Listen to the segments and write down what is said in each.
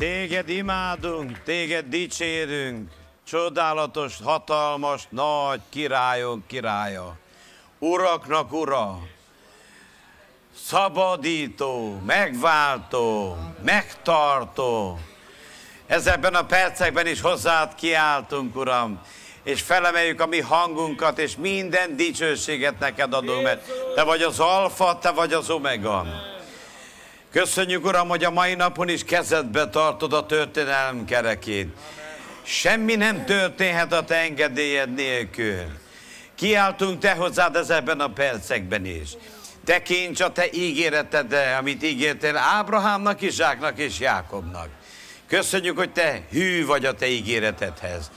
Téged imádunk, téged dicsérünk, csodálatos, hatalmas, nagy királyunk királya. Uraknak ura, szabadító, megváltó, megtartó. Ezekben a percekben is hozzád kiáltunk, Uram, és felemeljük a mi hangunkat, és minden dicsőséget neked adunk, mert Te vagy az alfa, Te vagy az omega. Köszönjük, Uram, hogy a mai napon is kezedbe tartod a történelem kerekét. Semmi nem történhet a Te engedélyed nélkül. Kiáltunk Te hozzád ezekben a percekben is. Tekints a Te ígéretedre, amit ígértél Ábrahámnak, Izsáknak és Jákobnak. Köszönjük, hogy Te hű vagy a Te ígéretedhez.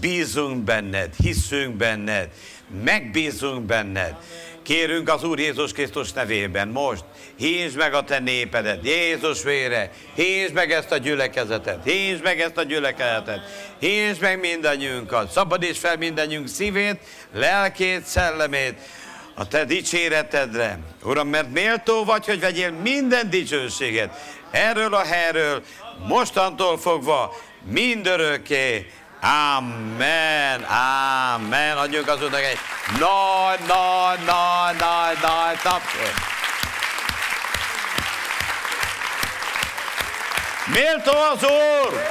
Bízunk benned, hiszünk benned, megbízunk benned. Kérünk az Úr Jézus Krisztus nevében most, hízd meg a te népedet, Jézus vére, hízd meg ezt a gyülekezetet, hízd meg ezt a gyülekezetet, hízd meg mindannyiunkat, szabadíts fel mindannyiunk szívét, lelkét, szellemét, a te dicséretedre. Uram, mert méltó vagy, hogy vegyél minden dicsőséget. Erről a helyről, mostantól fogva, mindörökké. Amen, amen. Adjunk az Úrnak egy nagy, nagy, nagy, nagy, nagy tapsot. Méltó az Úr,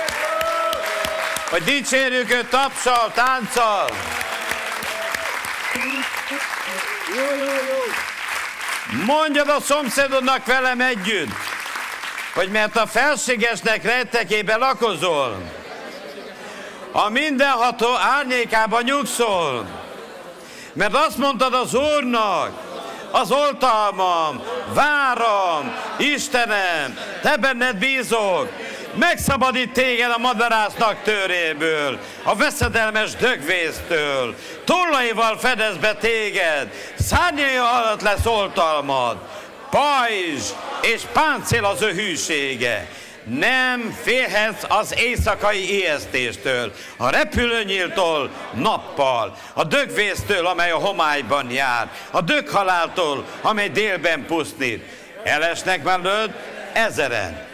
hogy dicsérjük őt tapsal, tánccal. Mondjad a szomszédodnak velem együtt, hogy mert a felségesnek rettekében lakozol, a mindenható árnyékában nyugszol, mert azt mondtad az Úrnak, az oltalmam, várom, Istenem, te benned bízok, megszabadít téged a madarásznak töréből, a veszedelmes dögvésztől, tollaival fedez be téged, szárnyai alatt lesz oltalmad, pajzs és páncél az ő hűsége. Nem félhetsz az éjszakai ijesztéstől, a repülőnyíltól nappal, a dögvésztől, amely a homályban jár, a döghaláltól, amely délben pusztít. Elesnek mellőd ezeren,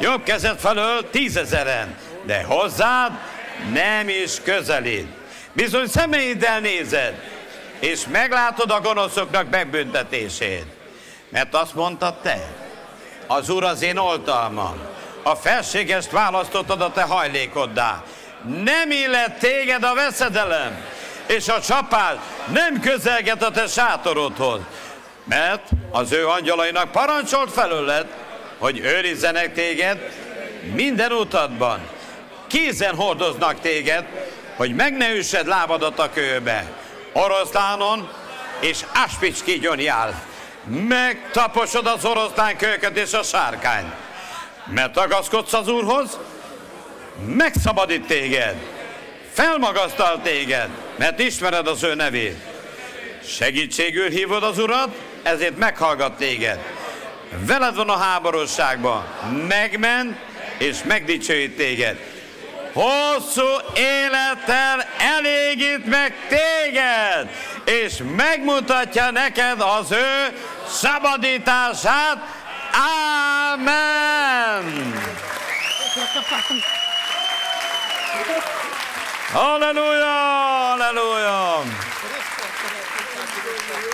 jobb kezed felől tízezeren, de hozzád nem is közelít. Bizony szemeiddel nézed, és meglátod a gonoszoknak megbüntetését. Mert azt mondtad te, az Úr az én oltalmam, a felségest választottad a te hajlékoddá. Nem illet téged a veszedelem, és a csapás nem közelget a te sátorodhoz, mert az ő angyalainak parancsolt felőled, hogy őrizzenek téged minden utadban. Kézen hordoznak téged, hogy meg ne üssed lábadat a kőbe. Oroszlánon és aspics kígyon jár. Megtaposod az oroszlán kölyköt és a sárkány. Mert tagaszkodsz az Úrhoz, megszabadít téged, felmagasztal téged, mert ismered az ő nevét. Segítségül hívod az Urat, ezért meghallgat téged veled van a háborúságban, megment és megdicsőít téged. Hosszú élettel elégít meg téged, és megmutatja neked az ő szabadítását. Amen! Halleluja! Halleluja!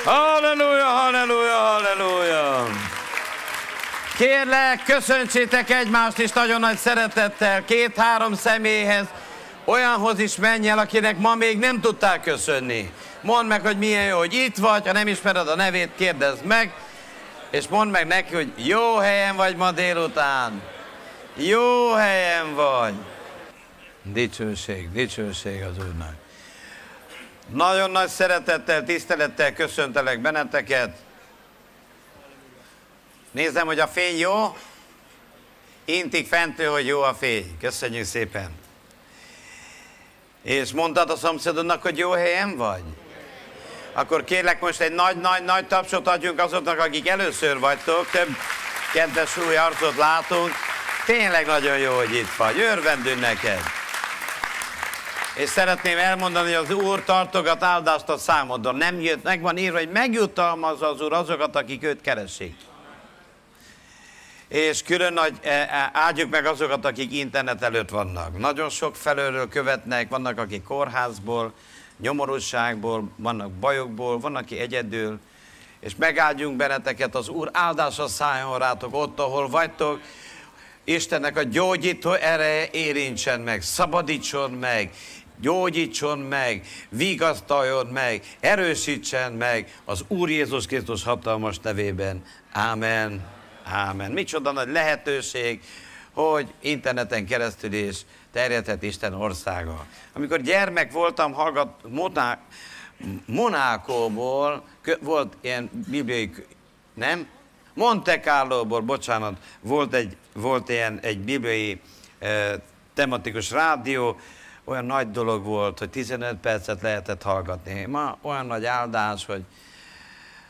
Halleluja! Halleluja! Halleluja! Kérlek, köszöntsétek egymást is nagyon nagy szeretettel, két-három személyhez, olyanhoz is menj el, akinek ma még nem tudtál köszönni. Mondd meg, hogy milyen jó, hogy itt vagy, ha nem ismered a nevét, kérdezd meg, és mondd meg neki, hogy jó helyen vagy ma délután. Jó helyen vagy. Dicsőség, dicsőség az Úrnak. Nagyon nagy szeretettel, tisztelettel köszöntelek benneteket. Nézem, hogy a fény jó. Intik fentről, hogy jó a fény. Köszönjük szépen. És mondtad a szomszédodnak, hogy jó helyen vagy? Akkor kérlek most egy nagy-nagy-nagy tapsot adjunk azoknak, akik először vagytok. Több kedves új arcot látunk. Tényleg nagyon jó, hogy itt vagy. Örvendünk neked. És szeretném elmondani, hogy az Úr tartogat áldást a számodon. Nem jött, meg van írva, hogy megjutalmazza az Úr azokat, akik őt keresik. és külön nagy, e, e, áldjuk meg azokat, akik internet előtt vannak. Nagyon sok felőről követnek, vannak, akik kórházból, nyomorúságból, vannak bajokból, van, aki egyedül, és megáldjunk benneteket, az Úr áldása szálljon rátok ott, ahol vagytok, Istennek a gyógyító ereje érintsen meg, szabadítson meg, gyógyítson meg, vigasztaljon meg, erősítsen meg az Úr Jézus Krisztus hatalmas nevében. Ámen. Ámen. Micsoda nagy lehetőség, hogy interneten keresztül is terjedhet Isten országa. Amikor gyermek voltam, hallgat, Moná, Monákóból volt ilyen bibliai, nem? Monte Carlo-ból, bocsánat, volt egy, volt ilyen egy bibliai tematikus rádió, olyan nagy dolog volt, hogy 15 percet lehetett hallgatni. Ma olyan nagy áldás, hogy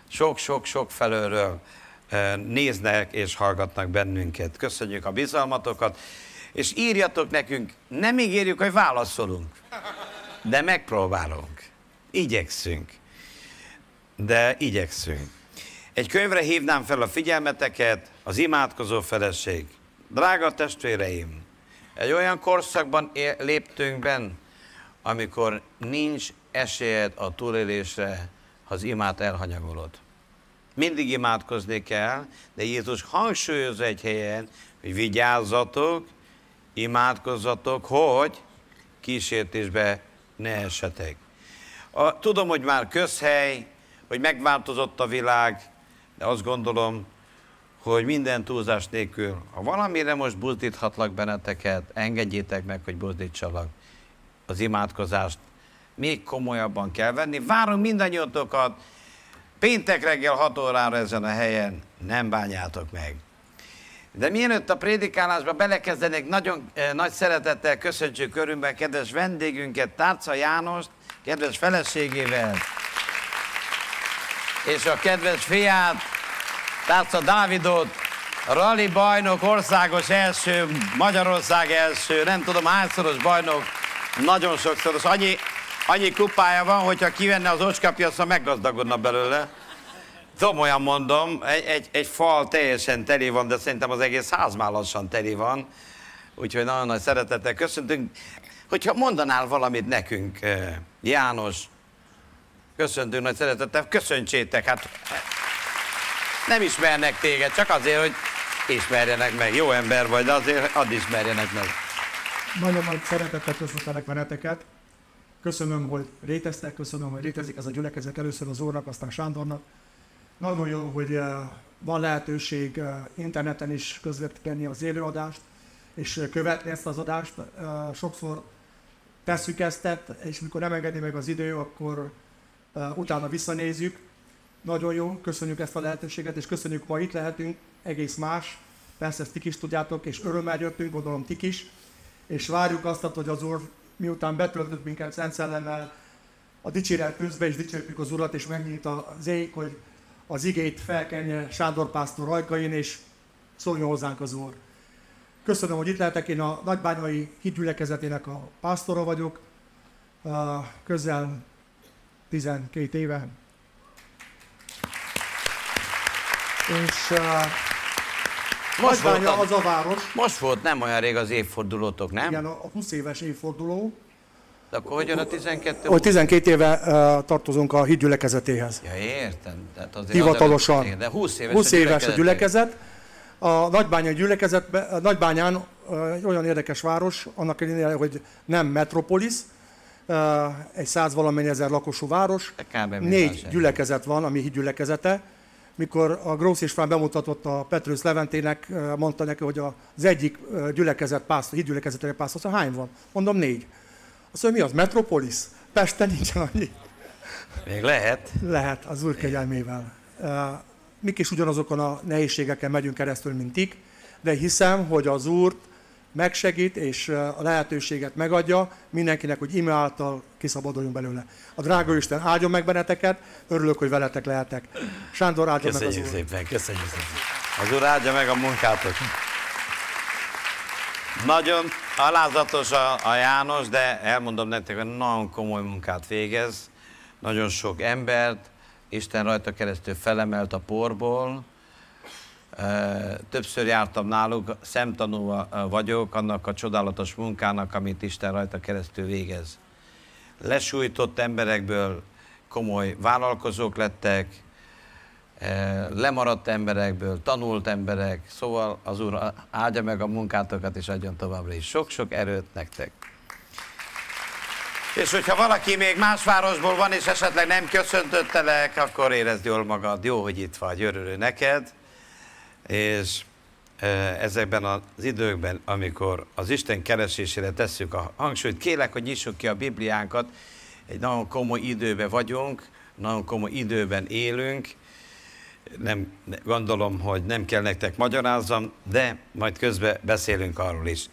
sok-sok-sok felőről néznek és hallgatnak bennünket. Köszönjük a bizalmatokat, és írjatok nekünk, nem ígérjük, hogy válaszolunk, de megpróbálunk. Igyekszünk. De igyekszünk. Egy könyvre hívnám fel a figyelmeteket, az imádkozó feleség. Drága testvéreim, egy olyan korszakban léptünk benn, amikor nincs esélyed a túlélésre, ha az imát elhanyagolod. Mindig imádkozni kell, de Jézus hangsúlyozza egy helyen, hogy vigyázzatok, imádkozzatok, hogy kísértésbe ne esetek. A, tudom, hogy már közhely, hogy megváltozott a világ, de azt gondolom, hogy minden túlzás nélkül, ha valamire most buzdíthatlak benneteket, engedjétek meg, hogy buzdítsalak. Az imádkozást még komolyabban kell venni. Várunk mindannyiatokat, péntek reggel 6 órára ezen a helyen, nem bánjátok meg. De mielőtt a prédikálásba belekezdenék, nagyon eh, nagy szeretettel köszöntsük körünkben kedves vendégünket, Tárca Jánost, kedves feleségével, és a kedves fiát, Tárca Dávidot, rally bajnok, országos első, Magyarország első, nem tudom hányszoros bajnok, nagyon sokszoros. Annyi, annyi kupája van, hogyha kivenne az ocskapiacra, meggazdagodna belőle. Olyan mondom, egy, egy, egy fal teljesen teli van, de szerintem az egész ház már lassan teli van. Úgyhogy nagyon nagy szeretettel köszöntünk. Hogyha mondanál valamit nekünk, eh, János, köszöntünk nagy szeretettel, köszöntsétek, hát nem ismernek téged, csak azért, hogy ismerjenek meg. Jó ember vagy, de azért hadd ismerjenek meg. Nagyon nagy szeretettel köszöntelek benneteket. Köszönöm, hogy réteztek, köszönöm, hogy rétezik ez a gyülekezet először az Úrnak, aztán Sándornak. Nagyon jó, hogy eh, van lehetőség eh, interneten is közvetíteni az élőadást, és eh, követni ezt az adást. Sokszor tesszük ezt, és mikor nem engedi meg az idő, akkor utána visszanézzük, nagyon jó, köszönjük ezt a lehetőséget, és köszönjük, ma itt lehetünk, egész más. Persze ezt ti is tudjátok, és örömmel jöttünk, gondolom tik is. És várjuk azt, hogy az Úr miután betöltött minket Szent Szellemmel, a dicséret közben is dicsérjük az Urat, és megnyit az ég, hogy az igét felkenje Sándor pásztor rajkain, és szóljon hozzánk az Úr. Köszönöm, hogy itt lehetek, én a Nagybányai hitgyülekezetének a pásztora vagyok, közel 12 éve És uh, most volt a, az a város. Most volt nem olyan rég az évfordulótok, nem? Igen, a 20 éves évforduló. Akkor hogyan a 12 Hogy 12 éve uh, tartozunk a hídgyülekezetéhez. Ja, értem. Tehát azért Hivatalosan. Azért, de 20 éves, 20 éves a gyülekezet. A Nagybányai gyülekezetben, a Nagybányán uh, egy olyan érdekes város, annak ellenére, hogy nem metropolis, uh, egy száz valamennyi ezer lakosú város. Négy gyülekezet van, ami hídgyülekezete mikor a Grósz István bemutatott a Petrus Leventének, mondta neki, hogy az egyik gyülekezet pásztor, hídgyülekezetek pásztor, azt hány van? Mondom, négy. Azt mondja, mi az? Metropolis? Pesten nincsen annyi. Még lehet. Lehet, az úr kegyelmével. Mik is ugyanazokon a nehézségeken megyünk keresztül, mint tik, de hiszem, hogy az úr megsegít és a lehetőséget megadja mindenkinek, hogy ime által kiszabaduljunk belőle. A drága Isten áldjon meg benneteket, örülök, hogy veletek lehetek. Sándor áldja meg az úr. szépen, köszönjük szépen. Az úr áldja meg a munkátok. Nagyon alázatos a, a János, de elmondom nektek, hogy nagyon komoly munkát végez. Nagyon sok embert, Isten rajta keresztül felemelt a porból, Többször jártam náluk, szemtanú vagyok annak a csodálatos munkának, amit Isten rajta keresztül végez. Lesújtott emberekből komoly vállalkozók lettek, lemaradt emberekből, tanult emberek, szóval az Úr áldja meg a munkátokat, és adjon továbbra is sok-sok erőt nektek. És hogyha valaki még más városból van, és esetleg nem köszöntöttelek, akkor érezd jól magad, jó, hogy itt vagy, örülő neked. És ezekben az időkben, amikor az Isten keresésére tesszük a hangsúlyt, kélek, hogy nyissuk ki a Bibliánkat, egy nagyon komoly időben vagyunk, nagyon komoly időben élünk, nem, gondolom, hogy nem kell nektek magyarázzam, de majd közben beszélünk arról is.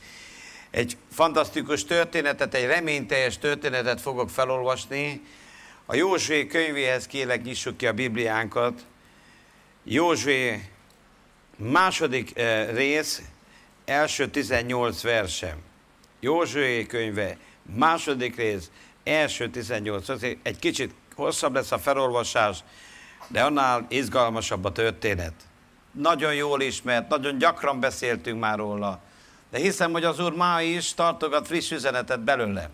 Egy fantasztikus történetet, egy reményteljes történetet fogok felolvasni. A Józsué könyvéhez kélek nyissuk ki a Bibliánkat. Józsué második eh, rész, első 18 versem. Józsué könyve, második rész, első 18. Egy kicsit hosszabb lesz a felolvasás, de annál izgalmasabb a történet. Nagyon jól ismert, nagyon gyakran beszéltünk már róla, de hiszem, hogy az Úr ma is tartogat friss üzenetet belőle.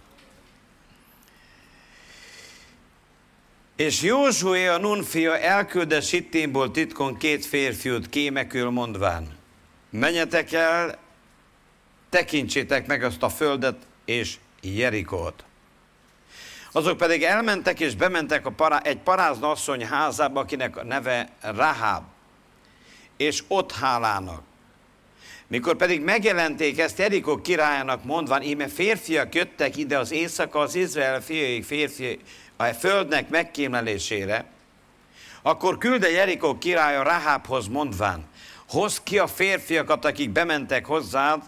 És Józsué a Nun fia elkülde Sitténból titkon két férfiút kémekül mondván, menjetek el, tekintsétek meg azt a földet és Jerikót. Azok pedig elmentek és bementek a pará, egy parázna asszony házába, akinek a neve Rahab, és ott hálának. Mikor pedig megjelenték ezt Erikó királyának mondván, íme férfiak jöttek ide az éjszaka az Izrael fiai férfi a földnek megkémlelésére, akkor külde Jerikó királya Rahábhoz mondván, hoz ki a férfiakat, akik bementek hozzád,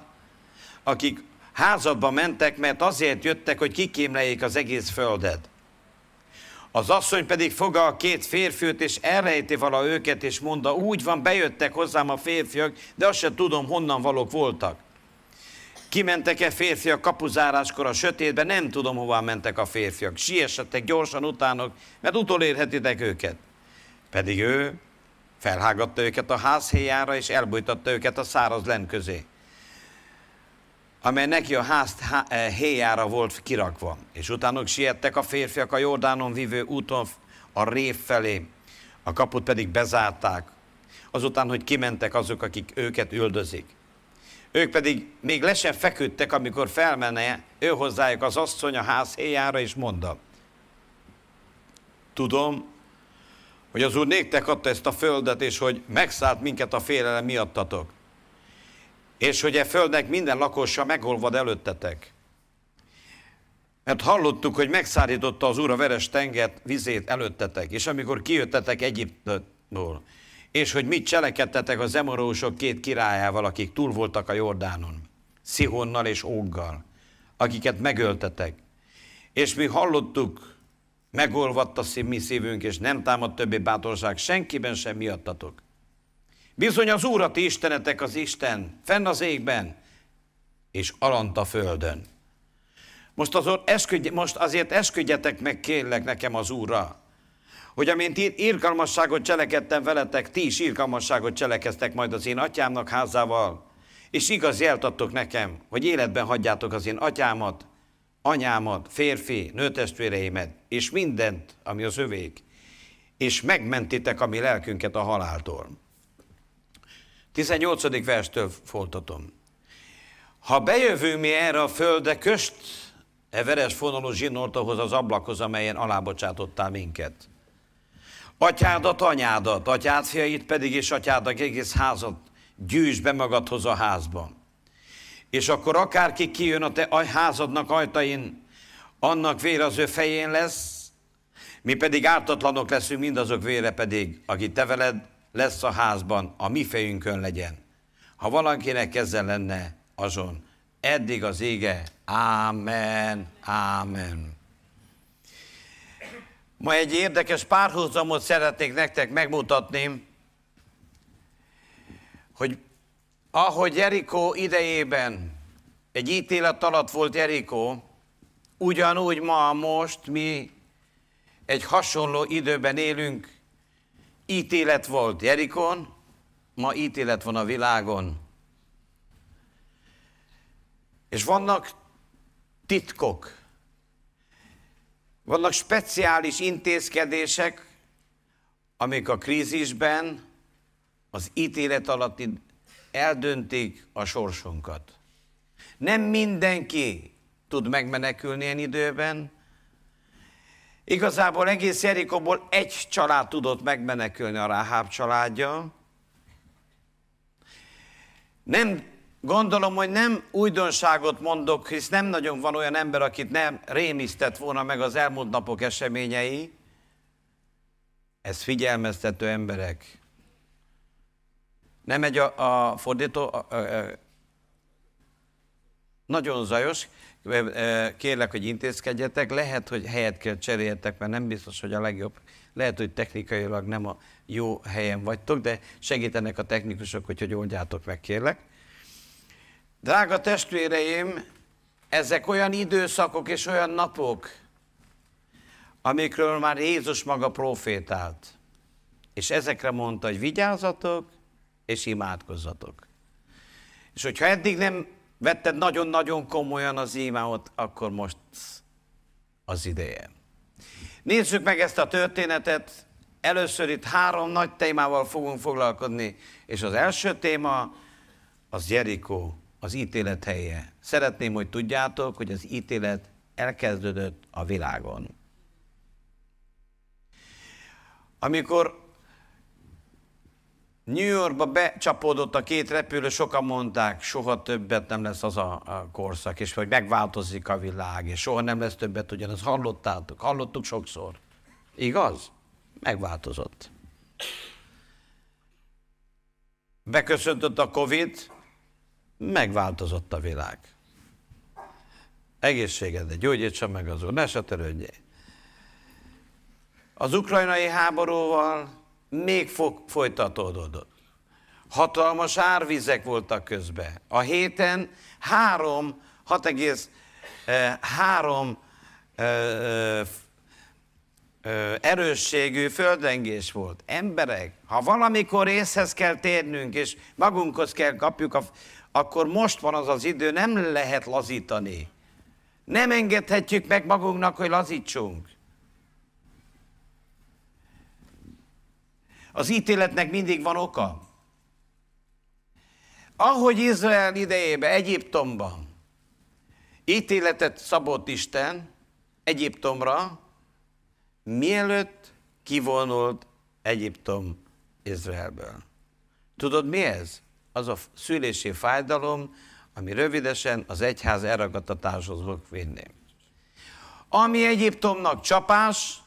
akik házadba mentek, mert azért jöttek, hogy kikémleljék az egész földet. Az asszony pedig foga a két férfiút, és elrejti vala őket, és mondta, úgy van, bejöttek hozzám a férfiak, de azt sem tudom, honnan valók voltak. Kimentek-e férfiak kapuzáráskor a sötétbe, nem tudom, hová mentek a férfiak. Siessetek gyorsan utánok, mert utolérhetitek őket. Pedig ő felhágatta őket a házhéjára, és elbújtatta őket a száraz len közé amely neki a ház eh, héjára volt kirakva. És utánok siettek a férfiak a Jordánon vívő úton a rév felé, a kaput pedig bezárták, azután, hogy kimentek azok, akik őket üldözik. Ők pedig még le feküdtek, amikor felmenne ő hozzájuk az asszony a ház héjára, és mondta, tudom, hogy az Úr néktek adta ezt a földet, és hogy megszállt minket a félelem miattatok és hogy e földnek minden lakosa megolvad előttetek. Mert hallottuk, hogy megszállította az Úr a veres tenget vizét előttetek, és amikor kijöttetek Egyiptból, és hogy mit cselekedtetek az emorósok két királyával, akik túl voltak a Jordánon, Szihonnal és Óggal, akiket megöltetek. És mi hallottuk, megolvadt a mi szívünk, és nem támad többé bátorság senkiben sem miattatok. Bizony az Úr a ti istenetek az Isten, fenn az égben, és alant a földön. Most, azor, esküdj, most azért esküdjetek meg, kérlek nekem az Úrra, hogy amint én írkalmasságot cselekedtem veletek, ti is írkalmasságot cselekeztek majd az én atyámnak házával, és igaz jelt adtok nekem, hogy életben hagyjátok az én atyámat, anyámat, férfi, nőtestvéreimet, és mindent, ami az övék, és megmentitek a mi lelkünket a haláltól. 18. verstől folytatom. Ha bejövünk mi erre a földre, köst e veres fonalú zsinort ahhoz az ablakhoz, amelyen alábocsátottál minket. Atyádat, anyádat, atyád fiait pedig, és atyádat egész házat gyűjts be magadhoz a házba. És akkor akárki kijön a te házadnak ajtain, annak vér az ő fején lesz, mi pedig ártatlanok leszünk, mindazok vére pedig, aki te veled lesz a házban, a mi fejünkön legyen. Ha valakinek ezzel lenne azon, eddig az ége, ámen, ámen. Ma egy érdekes párhuzamot szeretnék nektek megmutatni, hogy ahogy Jerikó idejében egy ítélet alatt volt Jerikó, ugyanúgy ma, most mi egy hasonló időben élünk, ítélet volt Jerikon, ma ítélet van a világon. És vannak titkok, vannak speciális intézkedések, amik a krízisben, az ítélet alatt eldöntik a sorsunkat. Nem mindenki tud megmenekülni ilyen időben. Igazából egész Jerikóból egy család tudott megmenekülni, a Ráháb családja. Nem Gondolom, hogy nem újdonságot mondok, hisz nem nagyon van olyan ember, akit nem rémisztett volna meg az elmúlt napok eseményei. Ez figyelmeztető emberek. Nem megy a, a fordító, a, a, a, nagyon zajos, kérlek, hogy intézkedjetek, lehet, hogy helyet kell cseréljetek, mert nem biztos, hogy a legjobb. Lehet, hogy technikailag nem a jó helyen vagytok, de segítenek a technikusok, hogy, hogy oldjátok meg, kérlek. Drága testvéreim, ezek olyan időszakok és olyan napok, amikről már Jézus maga profétált. És ezekre mondta, hogy vigyázzatok és imádkozzatok. És hogyha eddig nem vetted nagyon-nagyon komolyan az imáot, akkor most az ideje. Nézzük meg ezt a történetet. Először itt három nagy témával fogunk foglalkozni, és az első téma az Jerikó az ítélet helye. Szeretném, hogy tudjátok, hogy az ítélet elkezdődött a világon. Amikor New Yorkba becsapódott a két repülő, sokan mondták, soha többet nem lesz az a, a korszak, és hogy megváltozik a világ, és soha nem lesz többet ugyanaz. Hallottátok, hallottuk sokszor. Igaz? Megváltozott. Beköszöntött a Covid, megváltozott a világ. Egészségedre, gyógyítsa meg az Úr, ne se törődjél. Az ukrajnai háborúval még fog, folytatódott. Hatalmas árvizek voltak közben. A héten három, 6,3 erősségű földrengés volt. Emberek, ha valamikor észhez kell térnünk, és magunkhoz kell kapjuk a, akkor most van az az idő, nem lehet lazítani. Nem engedhetjük meg magunknak, hogy lazítsunk. Az ítéletnek mindig van oka. Ahogy Izrael idejében, Egyiptomban ítéletet szabott Isten Egyiptomra, mielőtt kivonult Egyiptom Izraelből. Tudod mi ez? az a szülési fájdalom, ami rövidesen az egyház elragadtatáshoz fog vinni. Ami Egyiptomnak csapás,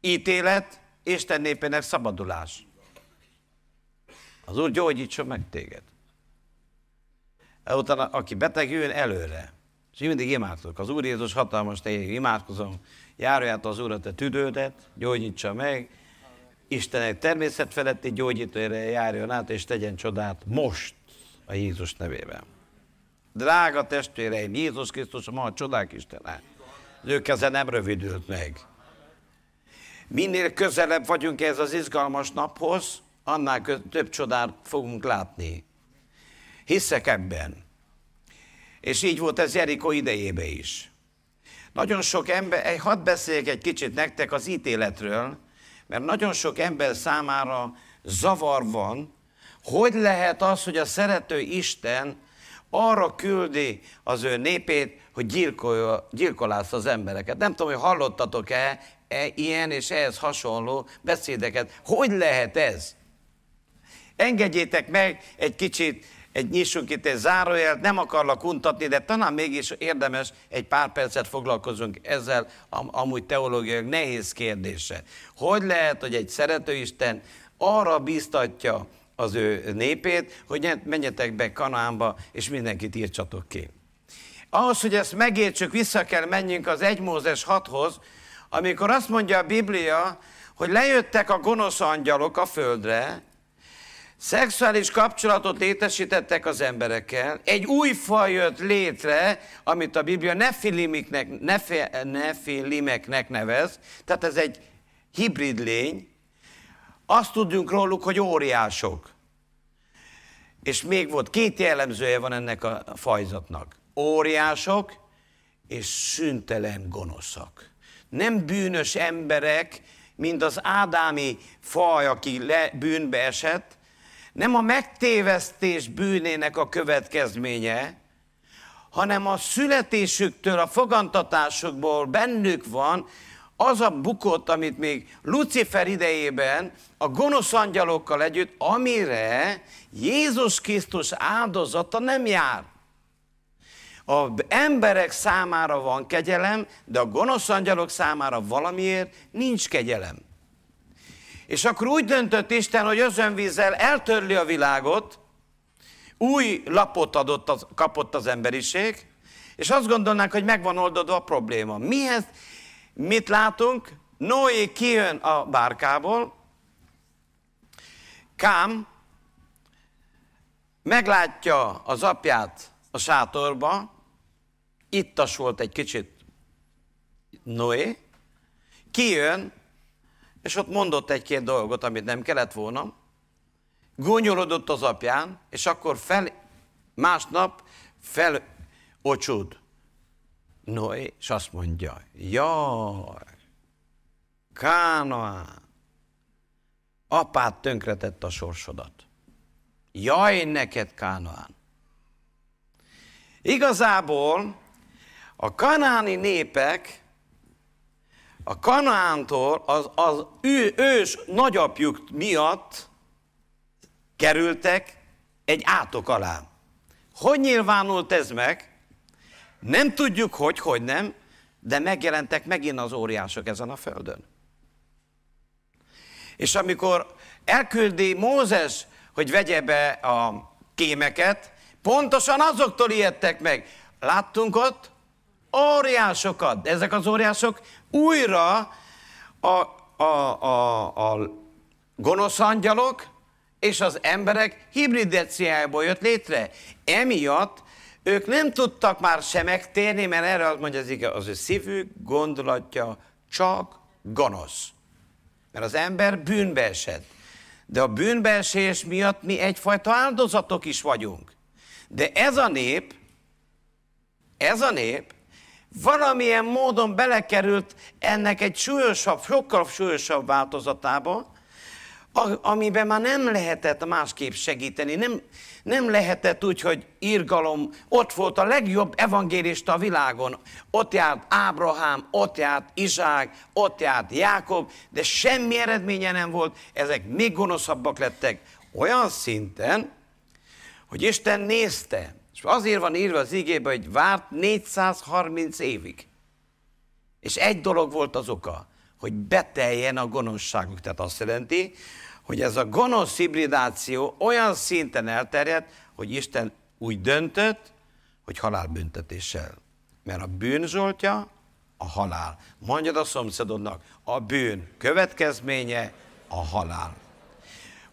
ítélet, Isten népének szabadulás. Az Úr gyógyítson meg téged. Utána, aki beteg, jön előre. És én mindig imádkozok. Az Úr Jézus hatalmas téged, imádkozom. Járját az Úr a te tüdődet, gyógyítsa meg, Isten egy természet feletti gyógyítóra járjon át, és tegyen csodát most a Jézus nevében. Drága testvéreim, Jézus Krisztus a ma a csodák Istene. Az ő keze nem rövidült meg. Minél közelebb vagyunk ez az izgalmas naphoz, annál több csodát fogunk látni. Hiszek ebben. És így volt ez Jeriko idejébe is. Nagyon sok ember, hadd beszéljek egy kicsit nektek az ítéletről, mert nagyon sok ember számára zavar van, hogy lehet az, hogy a szerető Isten arra küldi az ő népét, hogy gyilkolja, gyilkolásza az embereket. Nem tudom, hogy hallottatok-e e, ilyen és ehhez hasonló beszédeket. Hogy lehet ez? Engedjétek meg egy kicsit egy nyissunk itt egy zárójelt, nem akarlak untatni, de talán mégis érdemes egy pár percet foglalkozunk ezzel am- amúgy teológiai nehéz kérdése. Hogy lehet, hogy egy szeretőisten arra biztatja az ő népét, hogy menjetek be Kanánba, és mindenkit írtsatok ki. Ahhoz, hogy ezt megértsük, vissza kell menjünk az 1 Mózes 6-hoz, amikor azt mondja a Biblia, hogy lejöttek a gonosz angyalok a földre, Szexuális kapcsolatot létesítettek az emberekkel, egy új faj jött létre, amit a Biblia nefilimeknek, nefe, nefilimeknek nevez, tehát ez egy hibrid lény, azt tudjunk róluk, hogy óriások. És még volt két jellemzője van ennek a fajzatnak. Óriások és szüntelen gonoszak. Nem bűnös emberek, mint az ádámi faj, aki le, bűnbe esett, nem a megtévesztés bűnének a következménye, hanem a születésüktől, a fogantatásukból bennük van az a bukott, amit még Lucifer idejében a gonosz angyalokkal együtt, amire Jézus Krisztus áldozata nem jár. A emberek számára van kegyelem, de a gonosz angyalok számára valamiért nincs kegyelem. És akkor úgy döntött Isten, hogy özönvízzel eltörli a világot, új lapot adott kapott az emberiség, és azt gondolnánk, hogy megvan oldodva a probléma. Mihez, mit látunk? Noé kijön a bárkából, Kám meglátja az apját a sátorba, ittas volt egy kicsit Noé, kijön, és ott mondott egy-két dolgot, amit nem kellett volna, gúnyolodott az apján, és akkor fel, másnap felocsúd Noé, és azt mondja, jaj, Kánaán, apád tönkretett a sorsodat. Jaj, neked Kánaán. Igazából a kanáni népek a Kanántól az, az ő ős nagyapjuk miatt kerültek egy átok alá. Hogy nyilvánult ez meg? Nem tudjuk, hogy, hogy nem, de megjelentek megint az óriások ezen a földön. És amikor elküldi Mózes, hogy vegye be a kémeket, pontosan azoktól ijedtek meg. Láttunk ott óriásokat. Ezek az óriások újra a, a, a, a gonosz angyalok és az emberek hibridáciájából jött létre. Emiatt ők nem tudtak már se megtérni, mert erre azt mondja az igaz, az ő szívük gondolatja csak gonosz. Mert az ember bűnbe esett. De a bűnbeesés miatt mi egyfajta áldozatok is vagyunk. De ez a nép, ez a nép valamilyen módon belekerült ennek egy súlyosabb, sokkal súlyosabb változatába, amiben már nem lehetett másképp segíteni, nem, nem lehetett úgy, hogy írgalom, ott volt a legjobb evangélista a világon, ott járt Ábrahám, ott járt Izsák, ott járt Jákob, de semmi eredménye nem volt, ezek még gonoszabbak lettek, olyan szinten, hogy Isten nézte, és azért van írva az igébe, hogy várt 430 évig. És egy dolog volt az oka, hogy beteljen a gonoszságuk. Tehát azt jelenti, hogy ez a gonosz hibridáció olyan szinten elterjedt, hogy Isten úgy döntött, hogy halálbüntetéssel. Mert a bűn zsoltja a halál. Mondjad a szomszédodnak, a bűn következménye a halál.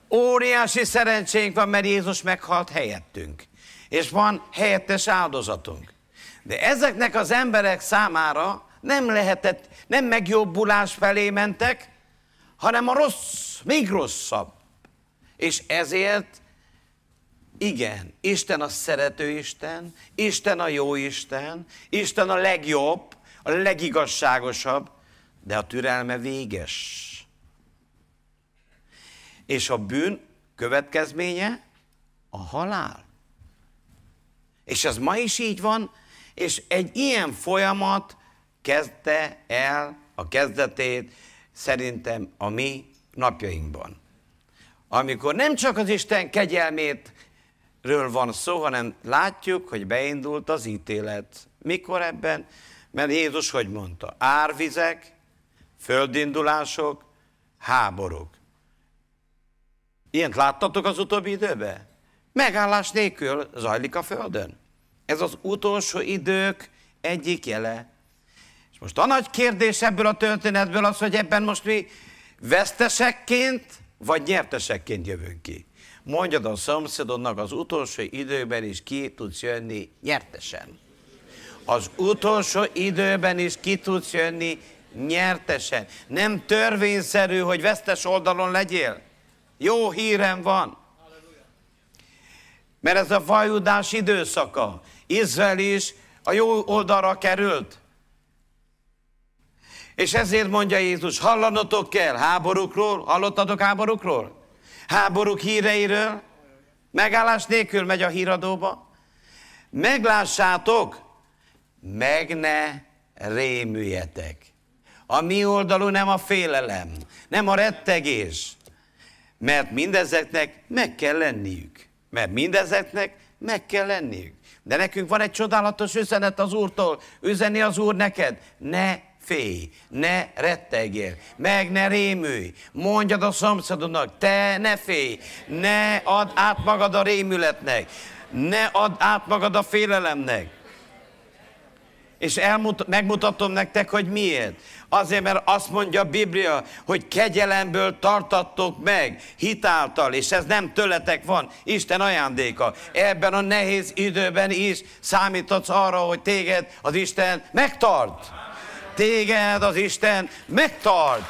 Óriási szerencsénk van, mert Jézus meghalt helyettünk. És van helyettes áldozatunk. De ezeknek az emberek számára nem lehetett, nem megjobbulás felé mentek, hanem a rossz, még rosszabb. És ezért, igen, Isten a szerető Isten, Isten a jó Isten, Isten a legjobb, a legigazságosabb, de a türelme véges. És a bűn következménye a halál. És ez ma is így van, és egy ilyen folyamat kezdte el a kezdetét szerintem a mi napjainkban. Amikor nem csak az Isten kegyelmét ről van szó, hanem látjuk, hogy beindult az ítélet. Mikor ebben? Mert Jézus hogy mondta? Árvizek, földindulások, háborúk. Ilyent láttatok az utóbbi időben? Megállás nélkül zajlik a Földön. Ez az utolsó idők egyik jele. És most a nagy kérdés ebből a történetből az, hogy ebben most mi vesztesekként vagy nyertesekként jövünk ki. Mondjad a szomszédodnak, az utolsó időben is ki tudsz jönni nyertesen. Az utolsó időben is ki tudsz jönni nyertesen. Nem törvényszerű, hogy vesztes oldalon legyél. Jó hírem van. Mert ez a vajudás időszaka. Izrael is a jó oldalra került. És ezért mondja Jézus, hallanotok kell háborúkról, hallottatok háborúkról? Háborúk híreiről? Megállás nélkül megy a híradóba. Meglássátok, meg ne rémüljetek. A mi oldalú nem a félelem, nem a rettegés, mert mindezeknek meg kell lenniük. Mert mindezeknek meg kell lenniük. De nekünk van egy csodálatos üzenet az Úrtól. Üzeni az Úr neked, ne félj, ne rettegjél, meg ne rémülj. Mondjad a szomszédodnak, te ne félj, ne add át magad a rémületnek, ne add át magad a félelemnek. És elmut, megmutatom nektek, hogy miért. Azért, mert azt mondja a Biblia, hogy kegyelemből tartattok meg hitáltal, és ez nem tőletek van, Isten ajándéka. Ebben a nehéz időben is számíthatsz arra, hogy téged az Isten megtart. Téged az Isten megtart.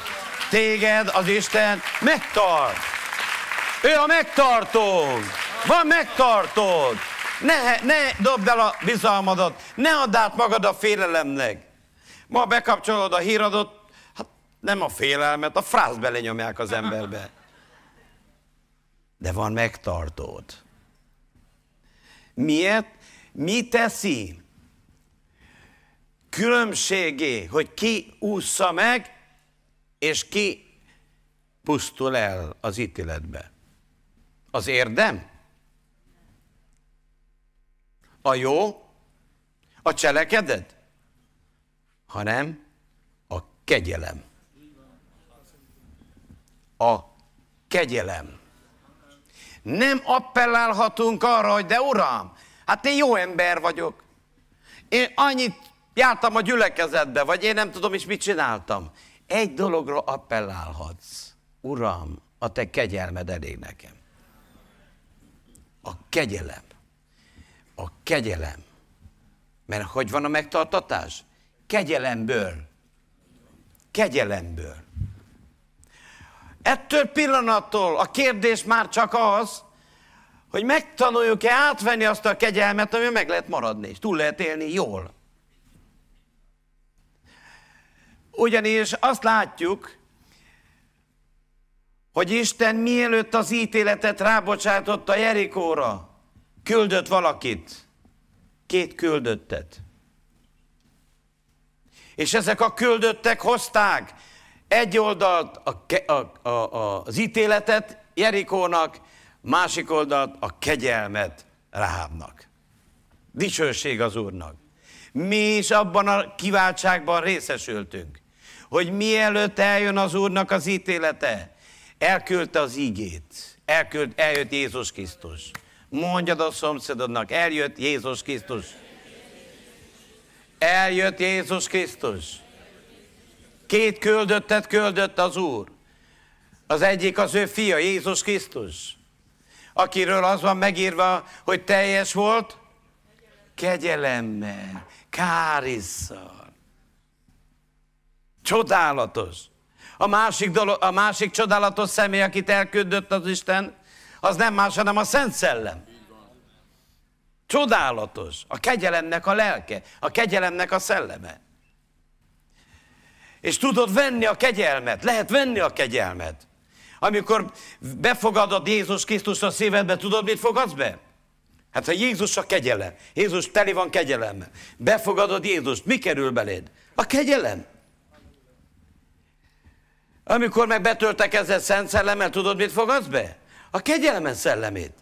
Téged az Isten megtart. Ő a megtartó. Van megtartód. Ne, ne dobd el a bizalmadat, ne add át magad a félelemnek. Ma bekapcsolod a híradot, hát nem a félelmet, a frász belenyomják az emberbe. De van megtartód. Miért? Mi teszi? Különbségé, hogy ki ússza meg, és ki pusztul el az ítéletbe. Az érdem? A jó? A cselekedet? Hanem a kegyelem. A kegyelem. Nem appellálhatunk arra, hogy de uram, hát én jó ember vagyok. Én annyit jártam a gyülekezetbe, vagy én nem tudom is mit csináltam. Egy dologra appellálhatsz. Uram, a te kegyelmed elég nekem. A kegyelem. A kegyelem. Mert hogy van a megtartatás? Kegyelemből. Kegyelemből. Ettől pillanattól a kérdés már csak az, hogy megtanuljuk-e átvenni azt a kegyelmet, ami meg lehet maradni, és túl lehet élni jól. Ugyanis azt látjuk, hogy Isten mielőtt az ítéletet rábocsátotta Jerikóra, küldött valakit, két küldöttet. És ezek a küldöttek hozták egy oldalt a, a, a, az ítéletet Jerikónak, másik oldalt a kegyelmet Ráhábnak. Dicsőség az Úrnak. Mi is abban a kiváltságban részesültünk, hogy mielőtt eljön az Úrnak az ítélete, elküldte az ígét, elküld, eljött Jézus Krisztus. Mondjad a szomszédodnak, eljött Jézus Krisztus. Eljött Jézus Krisztus. Két küldöttet küldött az Úr. Az egyik az ő fia, Jézus Krisztus, akiről az van megírva, hogy teljes volt kegyelemmel, kárisszal. Csodálatos. A másik, dolog, a másik csodálatos személy, akit elküldött az Isten, az nem más, hanem a Szent Szellem. Csodálatos. A kegyelemnek a lelke, a kegyelemnek a szelleme. És tudod venni a kegyelmet, lehet venni a kegyelmet. Amikor befogadod Jézus Krisztus a szívedbe, tudod, mit fogadsz be? Hát ha Jézus a kegyelem, Jézus teli van kegyelemmel, befogadod Jézust, mi kerül beléd? A kegyelem. Amikor meg betöltek ezzel szent szellemmel, tudod, mit fogadsz be? A kegyelem szellemét.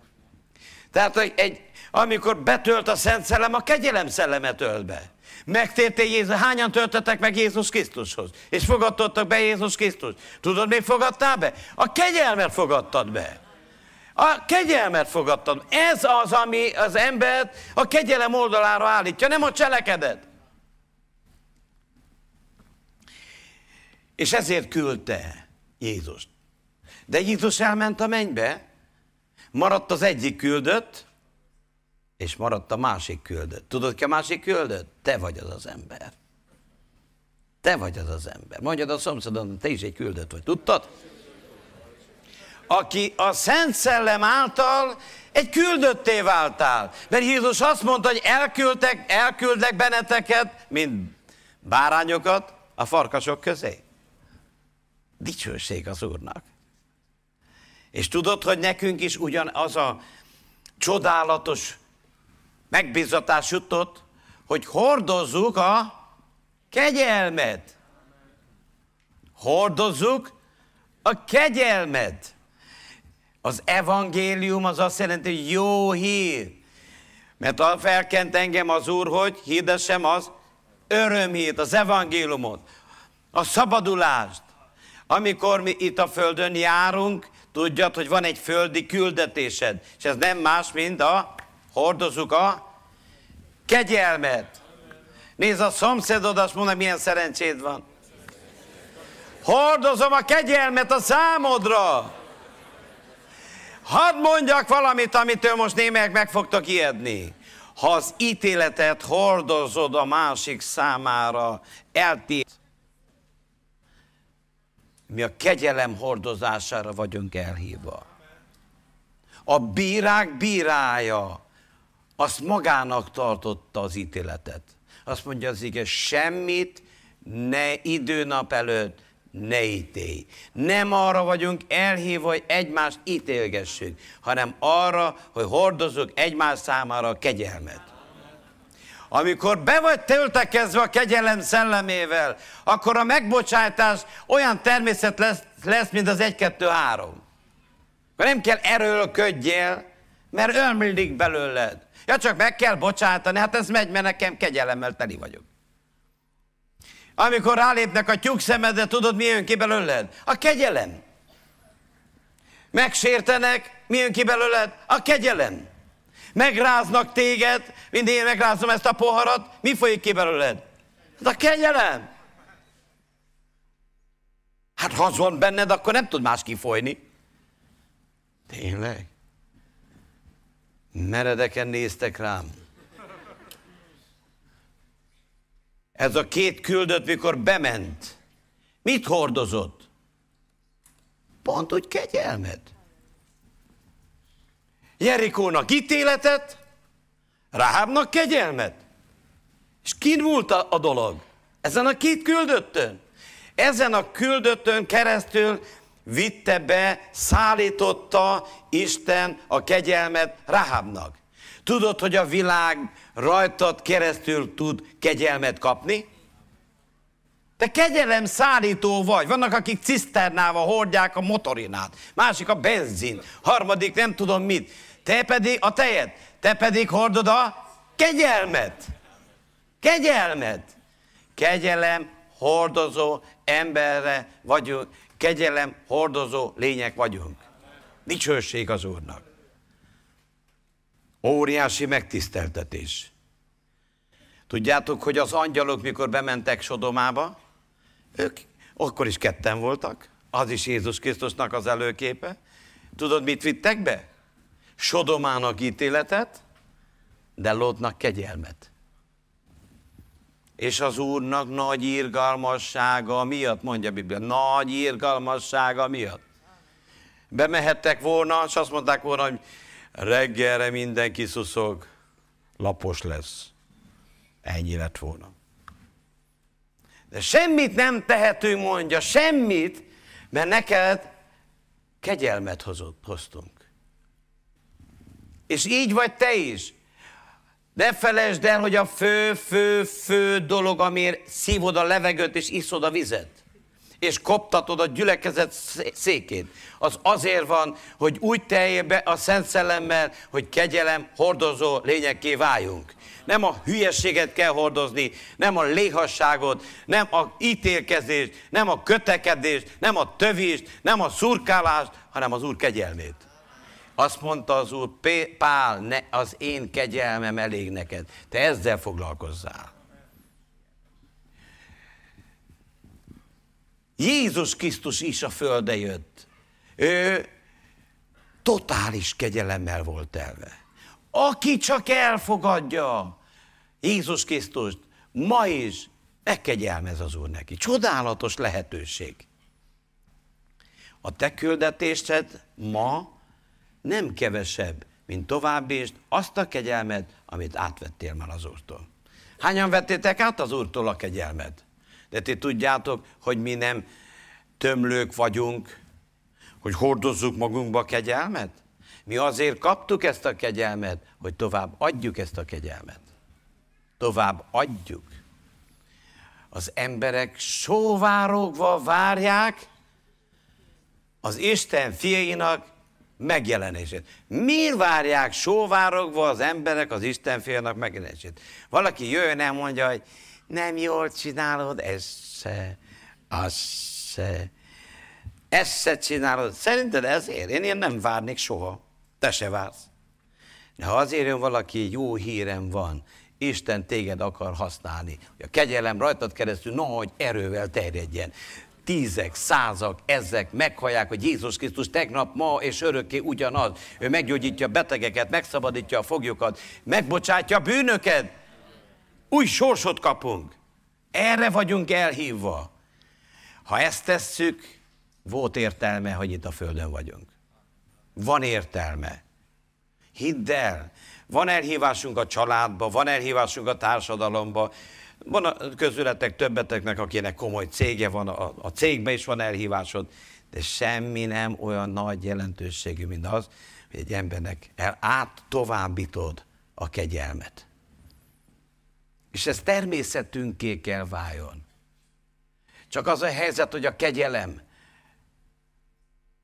Tehát egy, amikor betölt a Szent Szellem, a kegyelem szellemet ölt be. Megtértél Jézus, hányan töltöttek meg Jézus Krisztushoz? És fogadtottak be Jézus Krisztus. Tudod, még fogadtál be? A kegyelmet fogadtad be. A kegyelmet fogadtad. Ez az, ami az embert a kegyelem oldalára állítja, nem a cselekedet. És ezért küldte Jézust. De Jézus elment a mennybe, maradt az egyik küldött, és maradt a másik küldött. Tudod ki a másik küldött? Te vagy az az ember. Te vagy az az ember. Mondjad a szomszédon, te is egy küldött vagy. Tudtad? aki a Szent Szellem által egy küldötté váltál. Mert Jézus azt mondta, hogy elküldtek, elküldlek benneteket, mint bárányokat a farkasok közé. Dicsőség az Úrnak. És tudod, hogy nekünk is ugyanaz a csodálatos megbízatás jutott, hogy hordozzuk a kegyelmet. Hordozzuk a kegyelmet. Az evangélium az azt jelenti, hogy jó hír. Mert felkent engem az Úr, hogy hirdessem az örömhírt, az evangéliumot, a szabadulást. Amikor mi itt a Földön járunk, tudjad, hogy van egy földi küldetésed, és ez nem más, mint a hordozunk a kegyelmet. Nézd a szomszédod, azt mondja, milyen szerencséd van. Hordozom a kegyelmet a számodra. Hadd mondjak valamit, amitől most némelyek meg fogtok ijedni. Ha az ítéletet hordozod a másik számára, eltét. Mi a kegyelem hordozására vagyunk elhívva. A bírák bírája azt magának tartotta az ítéletet. Azt mondja az ige, semmit ne időnap előtt ne ítélj. Nem arra vagyunk elhívva, hogy egymást ítélgessük, hanem arra, hogy hordozzuk egymás számára a kegyelmet. Amikor be vagy töltekezve a kegyelem szellemével, akkor a megbocsátás olyan természet lesz, lesz mint az 1-2-3. Akkor nem kell erőlködjél, mert ölmildik belőled. Ja, csak meg kell bocsátani, hát ez megy, mert nekem kegyelemmel teli vagyok. Amikor rálépnek a tyúk szemedre, tudod, mi jön ki belőled? A kegyelem. Megsértenek, mi jön ki belőled? A kegyelem. Megráznak téged, mint én megrázom ezt a poharat, mi folyik ki belőled? Hát a kegyelem. Hát ha az van benned, akkor nem tud más kifolyni. Tényleg? Meredeken néztek rám. Ez a két küldött, mikor bement, mit hordozott? Pont úgy kegyelmet. Jerikónak ítéletet, Ráhábnak kegyelmet. És kin múlt a, a dolog? Ezen a két küldöttön. Ezen a küldöttön keresztül vitte be, szállította Isten a kegyelmet Rahabnak. Tudod, hogy a világ rajtad keresztül tud kegyelmet kapni? Te kegyelem szállító vagy. Vannak, akik ciszternával hordják a motorinát, másik a benzin, harmadik nem tudom mit. Te pedig a tejet, te pedig hordod a kegyelmet. Kegyelmet. Kegyelem hordozó emberre vagyunk, kegyelem hordozó lények vagyunk. Dicsőség az Úrnak. Óriási megtiszteltetés. Tudjátok, hogy az angyalok, mikor bementek Sodomába, ők akkor is ketten voltak, az is Jézus Krisztusnak az előképe. Tudod, mit vittek be? Sodomának ítéletet, de Lótnak kegyelmet. És az Úrnak nagy írgalmassága miatt, mondja a Biblia, nagy írgalmassága miatt. Bemehettek volna, és azt mondták volna, hogy reggelre mindenki szuszog, lapos lesz. Ennyi lett volna. De semmit nem tehetünk, mondja, semmit, mert neked kegyelmet hozott, hoztunk. És így vagy te is. Ne felejtsd el, hogy a fő, fő, fő dolog, amiért szívod a levegőt és iszod a vizet, és koptatod a gyülekezet székét, az azért van, hogy úgy teljél be a Szent Szellemmel, hogy kegyelem hordozó lényekké váljunk. Nem a hülyességet kell hordozni, nem a léhasságot, nem a ítélkezést, nem a kötekedést, nem a tövést, nem a szurkálást, hanem az Úr kegyelmét. Azt mondta az Úr, Pál, ne, az én kegyelmem elég neked. Te ezzel foglalkozzál. Jézus Krisztus is a földre jött. Ő totális kegyelemmel volt elve. Aki csak elfogadja Jézus Krisztust, ma is megkegyelmez az Úr neki. Csodálatos lehetőség. A te küldetésed ma nem kevesebb, mint továbbést azt a kegyelmet, amit átvettél már az Úrtól. Hányan vettétek át az Úrtól a kegyelmet? De ti tudjátok, hogy mi nem tömlők vagyunk, hogy hordozzuk magunkba a kegyelmet? Mi azért kaptuk ezt a kegyelmet, hogy tovább adjuk ezt a kegyelmet. Tovább adjuk. Az emberek sóvárogva várják az Isten fiainak megjelenését. Miért várják sóvárogva az emberek az Isten fiának megjelenését? Valaki jöjjön el mondja, hogy nem jól csinálod, ez se, az se, ezt se csinálod. Szerinted ezért? Én ilyen nem várnék soha. Te se vársz. De ha azért jön valaki, jó hírem van, Isten téged akar használni, hogy a kegyelem rajtad keresztül nagy erővel terjedjen. Tízek, százak, ezek meghallják, hogy Jézus Krisztus tegnap, ma és örökké ugyanaz. Ő meggyógyítja a betegeket, megszabadítja a foglyokat, megbocsátja a bűnöket. Új sorsot kapunk. Erre vagyunk elhívva. Ha ezt tesszük, volt értelme, hogy itt a Földön vagyunk. Van értelme. Hidd el, van elhívásunk a családba, van elhívásunk a társadalomba, van a közületek többeteknek, akinek komoly cége van, a, a cégbe is van elhívásod, de semmi nem olyan nagy jelentőségű, mint az, hogy egy embernek el át továbbítod a kegyelmet. És ez természetünké kell váljon. Csak az a helyzet, hogy a kegyelem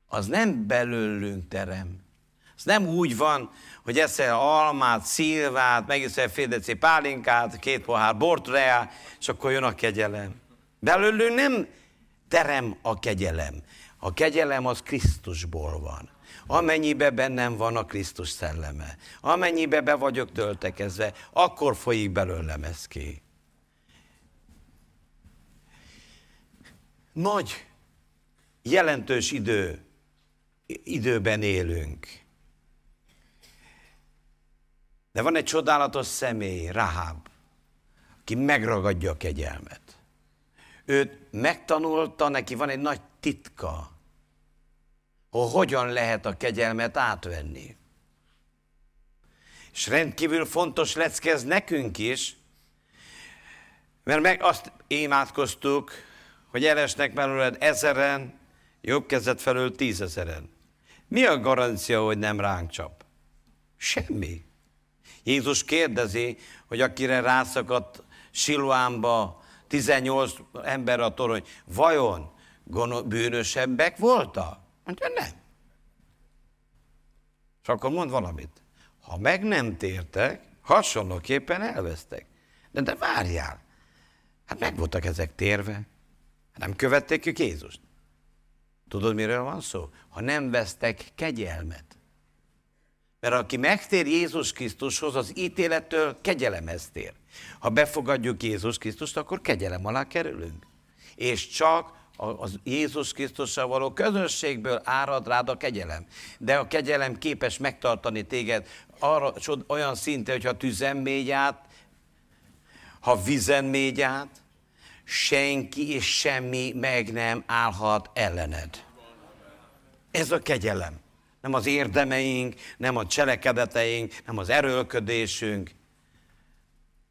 az nem belőlünk terem. Ez nem úgy van, hogy eszel almát, szilvát, megiszel fél deci pálinkát, két pohár bort reá, és akkor jön a kegyelem. Belőlünk nem terem a kegyelem. A kegyelem az Krisztusból van. Amennyibe bennem van a Krisztus szelleme, amennyibe be vagyok töltekezve, akkor folyik belőlem ez ki. Nagy, jelentős idő időben élünk. De van egy csodálatos személy, Rahab, aki megragadja a kegyelmet. Őt megtanulta, neki van egy nagy titka, hogy hogyan lehet a kegyelmet átvenni. És rendkívül fontos lecke ez nekünk is, mert meg azt imádkoztuk, hogy elesnek belőled ezeren, jobb kezet felől tízezeren. Mi a garancia, hogy nem ránk csap? Semmi. Jézus kérdezi, hogy akire rászakadt Siloámba 18 ember a torony, vajon bűnösebbek voltak? Mondja, nem. És akkor mond valamit. Ha meg nem tértek, hasonlóképpen elvesztek. De, de várjál, hát meg voltak ezek térve. Nem követték ők Jézust. Tudod, miről van szó? Ha nem vesztek kegyelmet. Mert aki megtér Jézus Krisztushoz, az ítélettől kegyelemhez tér. Ha befogadjuk Jézus Krisztust, akkor kegyelem alá kerülünk. És csak az Jézus Krisztussal való közösségből árad rád a kegyelem. De a kegyelem képes megtartani téged arra, olyan szinte, hogyha tüzen mégy át, ha vizen mégy át, senki és semmi meg nem állhat ellened. Ez a kegyelem. Nem az érdemeink, nem a cselekedeteink, nem az erőlködésünk,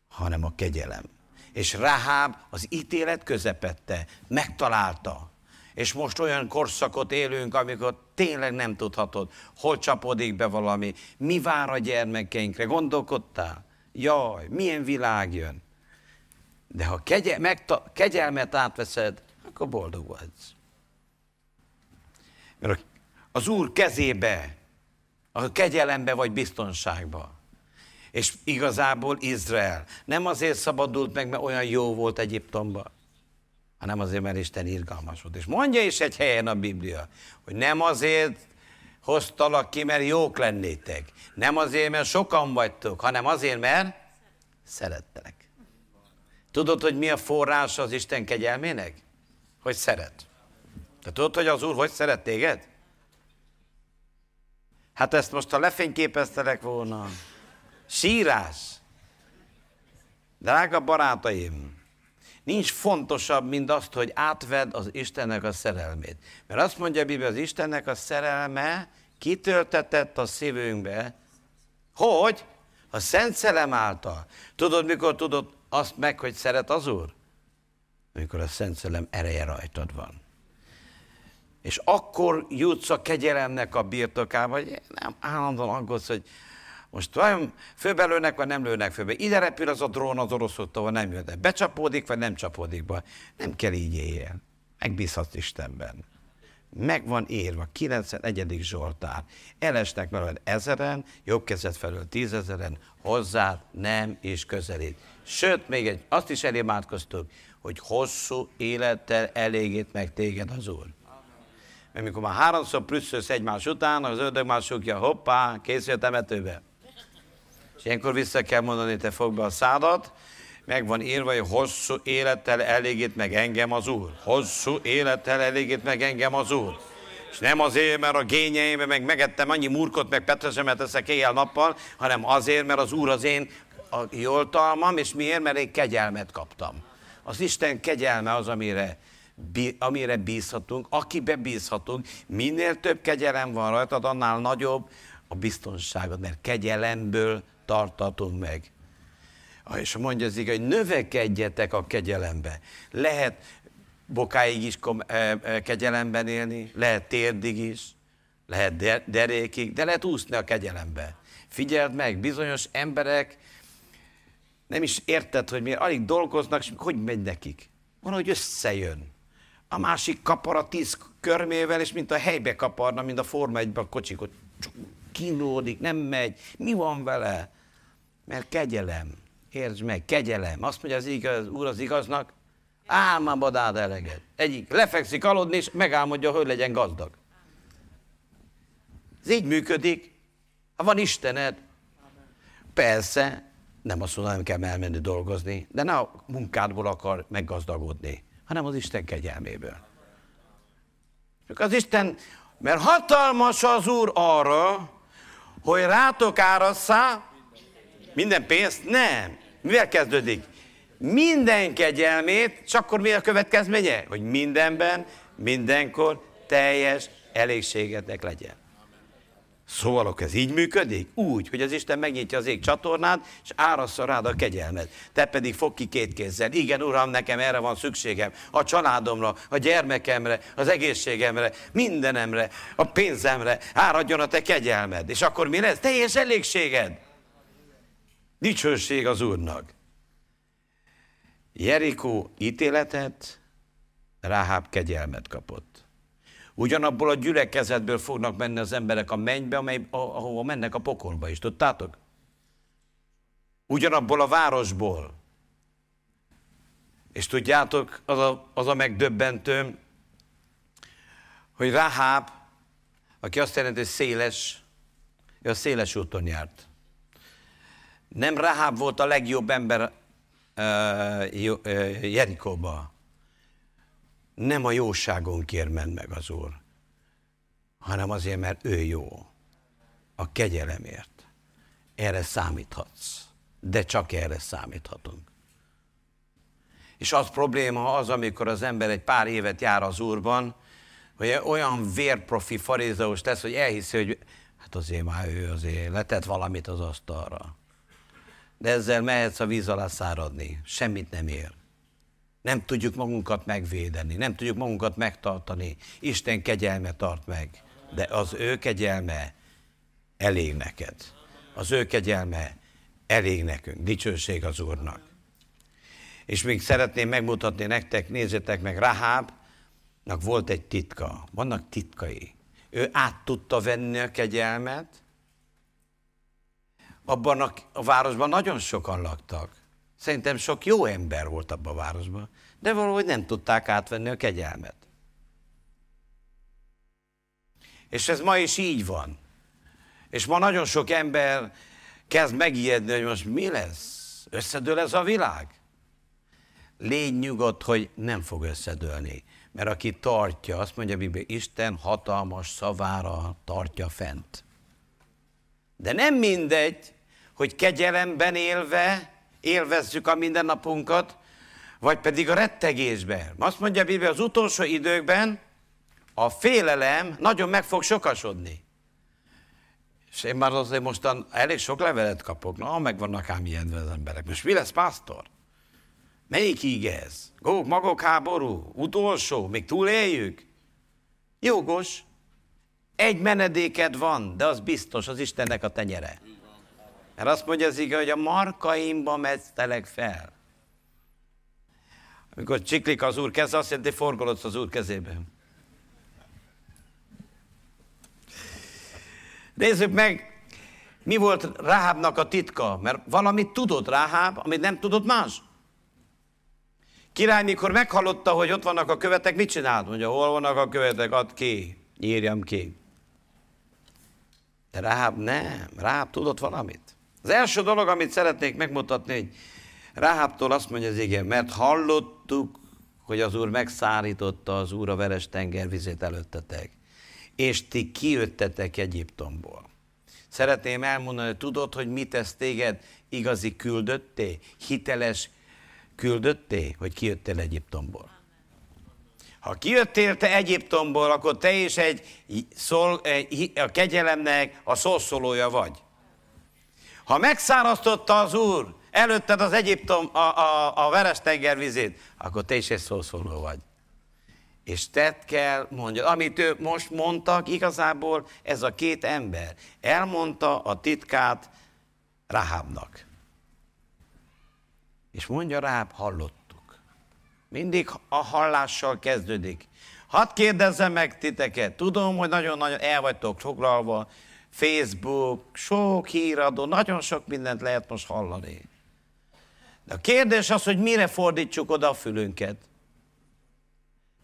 hanem a kegyelem. És Rahab az ítélet közepette, megtalálta. És most olyan korszakot élünk, amikor tényleg nem tudhatod, hol csapódik be valami, mi vár a gyermekeinkre. Gondolkodtál? Jaj, milyen világ jön. De ha kegye, megta, kegyelmet átveszed, akkor boldog vagy. Mert az Úr kezébe, a kegyelembe vagy biztonságba. És igazából Izrael nem azért szabadult meg, mert olyan jó volt Egyiptomban, hanem azért, mert Isten irgalmas volt. És mondja is egy helyen a Biblia, hogy nem azért hoztalak ki, mert jók lennétek. Nem azért, mert sokan vagytok, hanem azért, mert szerettelek. Tudod, hogy mi a forrás az Isten kegyelmének? Hogy szeret. Te tudod, hogy az Úr hogy szeret téged? Hát ezt most, ha lefényképeztelek volna, sírás. Drága barátaim, nincs fontosabb, mint azt, hogy átved az Istennek a szerelmét. Mert azt mondja Biblia, az Istennek a szerelme kitöltetett a szívünkbe, hogy a Szent Szelem által. Tudod, mikor tudod azt meg, hogy szeret az Úr? Amikor a Szent Szelem ereje rajtad van. És akkor jutsz a kegyelemnek a birtokába, hogy nem állandóan aggódsz, hogy most vajon főbelőnek, vagy nem lőnek főbe. Ide repül az a drón az oroszoktól, vagy nem jön. Becsapódik, vagy nem csapódik be. Nem kell így éljél. Megbízhatsz Istenben. Meg van írva, 91. Zsoltár. Elesnek veled ezeren, jobb kezed felől tízezeren, hozzá nem is közelít. Sőt, még egy, azt is elémádkoztuk, hogy hosszú élettel elégít meg téged az Úr. Mert mikor már háromszor prüsszölsz egymás után, az ördög már sukja, hoppá, készül a temetőbe. És ilyenkor vissza kell mondani, te fogd be a szádat, meg van írva, hogy hosszú élettel elégít meg engem az Úr. Hosszú élettel elégít meg engem az Úr. És nem azért, mert a gényeimben meg megettem annyi murkot, meg petresemet eszek éjjel-nappal, hanem azért, mert az Úr az én a jóltalmam, és miért? Mert én kegyelmet kaptam. Az Isten kegyelme az, amire, amire bízhatunk, akibe bízhatunk. Minél több kegyelem van rajtad, annál nagyobb a biztonságod, mert kegyelemből tartatunk meg. És mondja az hogy növekedjetek a kegyelembe. Lehet bokáig is kegyelemben élni, lehet térdig is, lehet derékig, de lehet úszni a kegyelembe. Figyeld meg, bizonyos emberek nem is érted, hogy miért alig dolgoznak, és hogy megy nekik. Van, hogy összejön. A másik kapar a tíz körmével, és mint a helybe kaparna, mint a Forma 1 a kocsikot. Kínlódik, nem megy. Mi van vele? Mert kegyelem. Értsd meg, kegyelem. Azt mondja az igaz, úr az igaznak, álmában áld eleget. Egyik lefekszik aludni, és megálmodja, hogy legyen gazdag. Ez így működik. Ha van Istened, persze, nem azt mondom, nem kell elmenni dolgozni, de ne a munkádból akar meggazdagodni, hanem az Isten kegyelméből. Csak az Isten, mert hatalmas az Úr arra, hogy rátok árasszá minden pénzt? Nem. Mivel kezdődik? Minden kegyelmét, és akkor mi a következménye? Hogy mindenben, mindenkor teljes elégségetek legyen. Szóval ez így működik? Úgy, hogy az Isten megnyitja az ég csatornát, és árassza rád a kegyelmet. Te pedig fog ki két kézzel. Igen, Uram, nekem erre van szükségem. A családomra, a gyermekemre, az egészségemre, mindenemre, a pénzemre. Áradjon a te kegyelmed. És akkor mi lesz? Teljes elégséged. Dicsőség az Úrnak. Jerikó ítéletet, Ráháb kegyelmet kapott. Ugyanabból a gyülekezetből fognak menni az emberek a mennybe, amely, ahova mennek a pokolba is. Tudtátok? Ugyanabból a városból. És tudjátok, az a, az a megdöbbentő, hogy Ráháb, aki azt jelenti, hogy széles, ő a széles úton járt. Nem Rahab volt a legjobb ember uh, Jerikóba. Nem a jóságonkért ment meg az Úr, hanem azért, mert ő jó. A kegyelemért. Erre számíthatsz. De csak erre számíthatunk. És az probléma az, amikor az ember egy pár évet jár az Úrban, hogy olyan vérprofi farizeus tesz, hogy elhiszi, hogy hát azért már ő azért letett valamit az asztalra de ezzel mehetsz a víz alá száradni. Semmit nem ér. Nem tudjuk magunkat megvédeni, nem tudjuk magunkat megtartani. Isten kegyelme tart meg, de az ő kegyelme elég neked. Az ő kegyelme elég nekünk. Dicsőség az Úrnak. És még szeretném megmutatni nektek, nézzétek meg, Rahábnak volt egy titka. Vannak titkai. Ő át tudta venni a kegyelmet, abban a, városban nagyon sokan laktak. Szerintem sok jó ember volt abban a városban, de valahogy nem tudták átvenni a kegyelmet. És ez ma is így van. És ma nagyon sok ember kezd megijedni, hogy most mi lesz? Összedől ez a világ? Légy nyugodt, hogy nem fog összedőlni. Mert aki tartja, azt mondja Biblia, Isten hatalmas szavára tartja fent. De nem mindegy, hogy kegyelemben élve élvezzük a mindennapunkat, vagy pedig a rettegésben. Azt mondja a az utolsó időkben a félelem nagyon meg fog sokasodni. És én már azért mostan elég sok levelet kapok. Na, megvannak ám ilyen az emberek. Most mi lesz, pásztor? Melyik íg ez? Gók, magok háború? Utolsó? Még túléljük? Jogos. Egy menedéked van, de az biztos, az Istennek a tenyere. Mert azt mondja az ige, hogy a markaimba mecctelek fel. Amikor csiklik az úr keze, azt jelenti, forgolodsz az úr kezében. Nézzük meg, mi volt Ráhábnak a titka, mert valamit tudott Ráháb, amit nem tudott más. Király, mikor meghallotta, hogy ott vannak a követek, mit csinált? Mondja, hol vannak a követek, add ki, írjam ki. De Ráháb nem, Ráháb tudott valamit. Az első dolog, amit szeretnék megmutatni, hogy Ráhábtól azt mondja az igen, mert hallottuk, hogy az Úr megszárította az Úr a veres tenger vizét előttetek, és ti kijöttetek Egyiptomból. Szeretném elmondani, hogy tudod, hogy mit tesz téged igazi küldötté, hiteles küldötté, hogy kijöttél Egyiptomból. Ha kijöttél te Egyiptomból, akkor te is egy, szol, egy a kegyelemnek a szószólója vagy. Ha megszárasztotta az Úr előtted az Egyiptom, a, a, a veres tenger akkor te is egy szószóló vagy. És te kell mondja, amit ő most mondtak, igazából ez a két ember elmondta a titkát Rahabnak. És mondja Rahab, hallottuk. Mindig a hallással kezdődik. Hadd kérdezzem meg titeket, tudom, hogy nagyon-nagyon el vagytok foglalva, Facebook, sok híradó, nagyon sok mindent lehet most hallani. De a kérdés az, hogy mire fordítsuk oda a fülünket.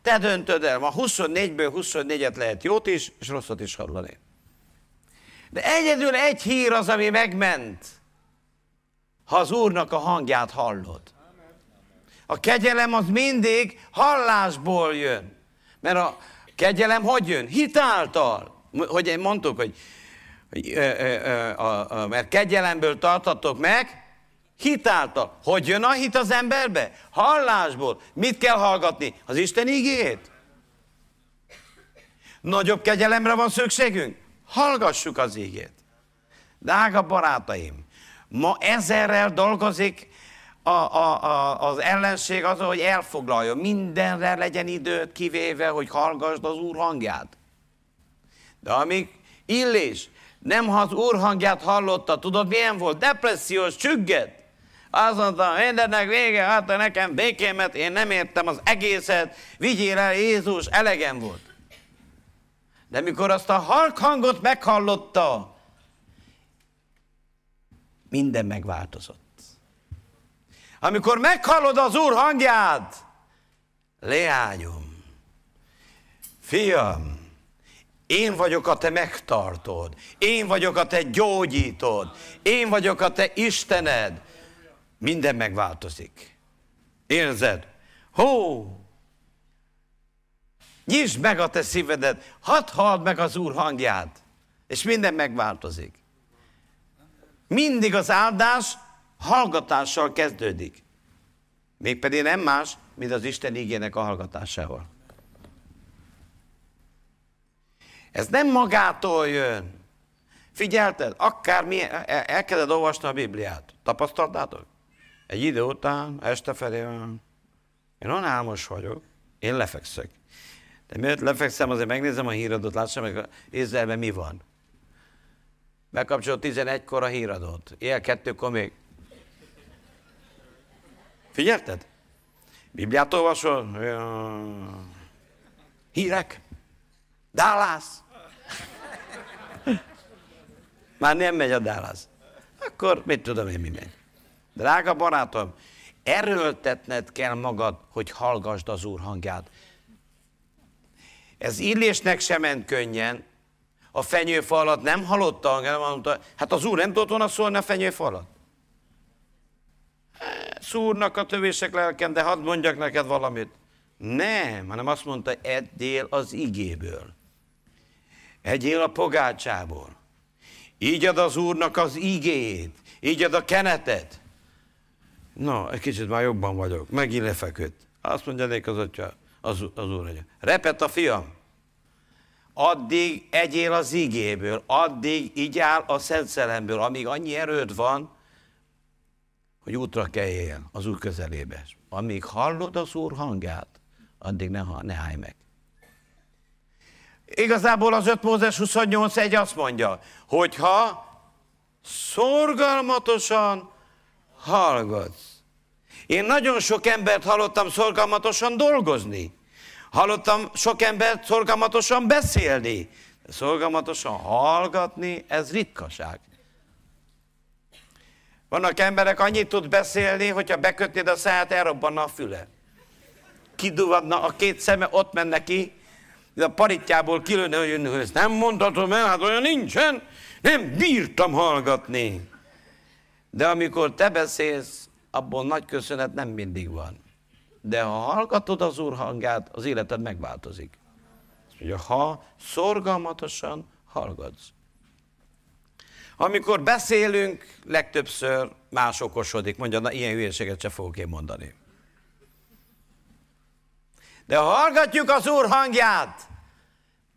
Te döntöd el, ma 24-ből 24-et lehet jót is, és rosszat is hallani. De egyedül egy hír az, ami megment, ha az Úrnak a hangját hallod. A kegyelem az mindig hallásból jön. Mert a kegyelem hogy jön? Hitáltal. Hogy mondtuk, hogy mert kegyelemből tartatok meg, hitáltal. Hogy jön a hit az emberbe? Hallásból. Mit kell hallgatni? Az Isten igét? Nagyobb kegyelemre van szükségünk? Hallgassuk az igét. Drága barátaim, ma ezerrel dolgozik a, a, a, az ellenség az, hogy elfoglalja. Mindenre legyen időt kivéve, hogy hallgassd az Úr hangját. De amíg Illés nem ha az úr hangját hallotta, tudod milyen volt? Depressziós, csügged. Azt mondta, mindennek vége, hát nekem békémet, én nem értem az egészet, vigyél el Jézus, elegem volt. De mikor azt a halk hangot meghallotta, minden megváltozott. Amikor meghallod az Úr hangját, leányom, fiam, én vagyok a te megtartod. Én vagyok a te gyógyítod. Én vagyok a te Istened. Minden megváltozik. Érzed? Hó! Nyisd meg a te szívedet, hadd halld meg az Úr hangját, és minden megváltozik. Mindig az áldás hallgatással kezdődik. Mégpedig nem más, mint az Isten ígének a hallgatásával. Ez nem magától jön. Figyelted? Akár mi elkezded olvasni a Bibliát. Tapasztaltátok? Egy idő után, este felé. Én olyan vagyok, én lefekszek. De miért lefekszem, azért megnézem a híradót, lássam meg Izraelben mi van. Bekapcsolod 11-kor a híradót, él kettőkor még. Figyelted? Bibliát olvasol? Hírek? Dallas? Már nem megy a Dallas. Akkor mit tudom én, mi megy. Drága barátom, erőltetned kell magad, hogy hallgassd az Úr hangját. Ez illésnek sem ment könnyen. A fenyőfa alatt nem hallotta hangját, mondta, hát az Úr nem tudott volna szólni a fenyőfa alatt. Szúrnak a tövések lelken, de hadd mondjak neked valamit. Nem, hanem azt mondta, eddél az igéből. Egyél a pogácsából. Így ad az Úrnak az igét, így ad a kenetet. Na, egy kicsit már jobban vagyok. Megint lefeküdt. Azt mondja nék az atya, az, az úr atya. Repet a fiam. Addig egyél az igéből, addig igyál a Szent Szelemből, amíg annyi erőd van, hogy útra kelljél az úr közelébe. Amíg hallod az úr hangját, addig ne, ne állj meg. Igazából az 5 Mózes 28.1 azt mondja, hogyha szorgalmatosan hallgatsz. Én nagyon sok embert hallottam szorgalmatosan dolgozni. Hallottam sok embert szorgalmatosan beszélni. De szorgalmatosan hallgatni, ez ritkaság. Vannak emberek, annyit tud beszélni, hogyha bekötnéd a száját, elrobbanna a füle. Kiduvadna a két szeme, ott menne ki, a paritjából kilőne, hogy ezt nem mondhatom el, hát olyan nincsen, nem bírtam hallgatni. De amikor te beszélsz, abból nagy köszönet nem mindig van. De ha hallgatod az Úr hangját, az életed megváltozik. Ugye, ha szorgalmatosan hallgatsz. Amikor beszélünk, legtöbbször más okosodik. Mondja, na ilyen hülyeséget se fogok én mondani. De ha hallgatjuk az Úr hangját,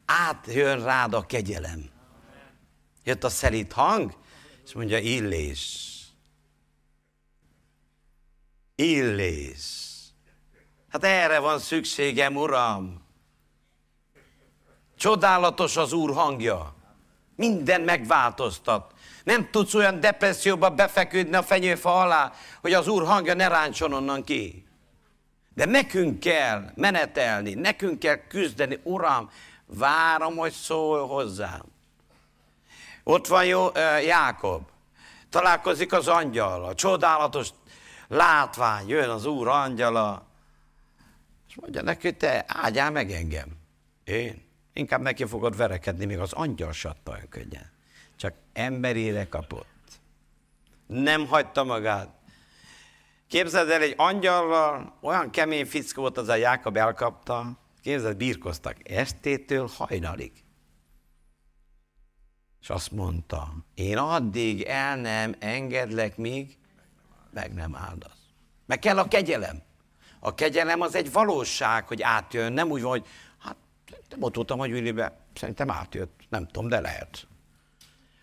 átjön rád a kegyelem. Jött a szelít hang, és mondja, illés. Illés. Hát erre van szükségem, Uram. Csodálatos az Úr hangja. Minden megváltoztat. Nem tudsz olyan depresszióba befeküdni a fenyőfa alá, hogy az Úr hangja ne ráncson onnan ki. De nekünk kell menetelni, nekünk kell küzdeni. Uram, várom, hogy szól hozzám. Ott van jó, Jákob. Találkozik az angyal, a csodálatos látvány, jön az Úr angyala, és mondja neki, te ágyál meg engem. Én? Inkább neki fogod verekedni, még az angyal satta olyan könnyen. Csak emberére kapott. Nem hagyta magát. Képzeld el, egy angyallal olyan kemény fickó volt az a Jákob elkapta, képzeld, birkoztak estétől hajnalig. És azt mondta, én addig el nem engedlek, míg meg nem áldasz. Meg kell a kegyelem. A kegyelem az egy valóság, hogy átjön, nem úgy van, hogy hát nem ott voltam a gyűlibe, szerintem átjött, nem tudom, de lehet.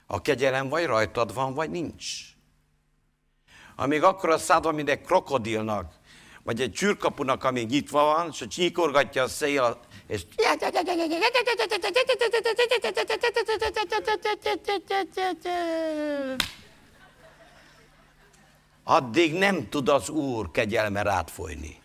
A kegyelem vagy rajtad van, vagy nincs. Amíg akkor a szádon, mint egy krokodilnak, vagy egy csürkapunak, ami nyitva van, és csíkorgatja a szél, és addig nem tud az Úr kegyelme rád folyni.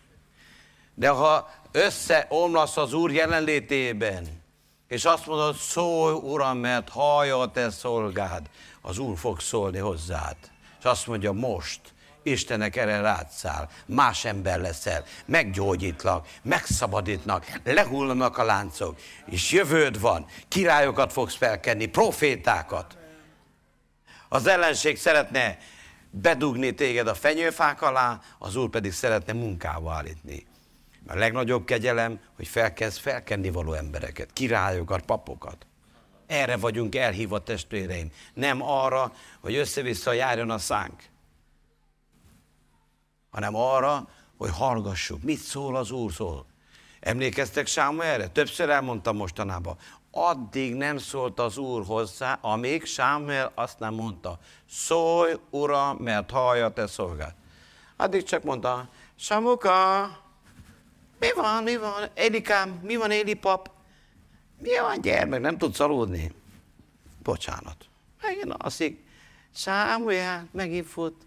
De ha összeomlasz az Úr jelenlétében, és azt mondod, szólj, Uram, mert hallja a te szolgád, az Úr fog szólni hozzád. És azt mondja, most, Istenek erre rátszál, más ember leszel, meggyógyítlak, megszabadítnak, lehullanak a láncok, és jövőd van, királyokat fogsz felkenni, profétákat. Az ellenség szeretne bedugni téged a fenyőfák alá, az Úr pedig szeretne munkával állítni. A legnagyobb kegyelem, hogy felkezd felkenni való embereket, királyokat, papokat. Erre vagyunk elhívva testvéreim. Nem arra, hogy össze-vissza járjon a szánk, hanem arra, hogy hallgassuk. Mit szól az Úr szól? Emlékeztek Sámuelre? Többször elmondtam mostanában. Addig nem szólt az Úr hozzá, amíg Sámuel azt nem mondta. Szólj, Uram, mert hallja te szolgát. Addig csak mondta, Samuka, mi van, mi van? Elikám, mi van, Éli pap? Van, gyermek, nem tudsz aludni? Bocsánat. Megint alszik. Sámuel, megint fut.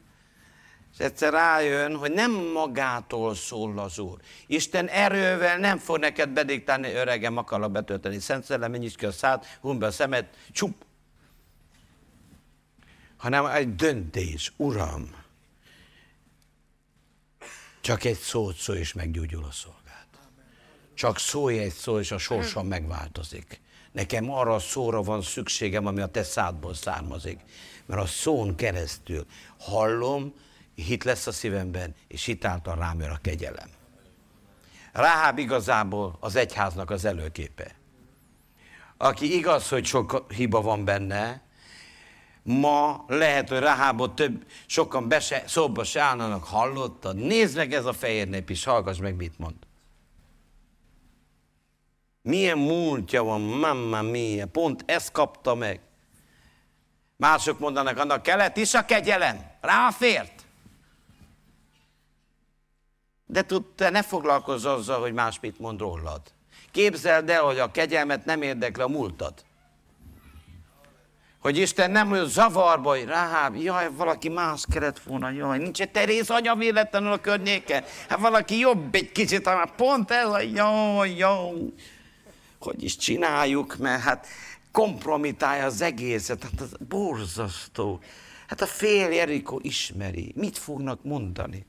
És egyszer rájön, hogy nem magától szól az Úr. Isten erővel nem fog neked bediktálni, öregem, akarlak betölteni. Szent Szellem, nyisd ki a szád, hund be a szemed, csup. Hanem egy döntés, Uram, csak egy szót szó, és meggyógyul a szolgát. Csak szólj egy szó, és a sorsom megváltozik. Nekem arra a szóra van szükségem, ami a te szádból származik. Mert a szón keresztül hallom, hit lesz a szívemben, és hitáltal rám jön a kegyelem. Ráháb igazából az egyháznak az előképe. Aki igaz, hogy sok hiba van benne, Ma lehet, hogy Rahábot több, sokan be se, szóba se állnának, hallottad? Nézd meg ez a fehér nép is, hallgass meg, mit mond. Milyen múltja van, mamma mia, pont ezt kapta meg. Mások mondanak, annak kelet is a kegyelem, ráfért. De tud, te ne foglalkozz azzal, hogy más mit mond rólad. Képzeld el, hogy a kegyelmet nem érdekli a múltad. Hogy Isten nem olyan zavarba, hogy ráháb, jaj, valaki más kellett volna, jaj, nincs egy Teréz anya véletlenül a környéken. Hát valaki jobb egy kicsit, hanem pont ez a jaj, jaj. Hogy is csináljuk, mert hát kompromitálja az egészet, hát az borzasztó. Hát a fél Jerikó ismeri, mit fognak mondani?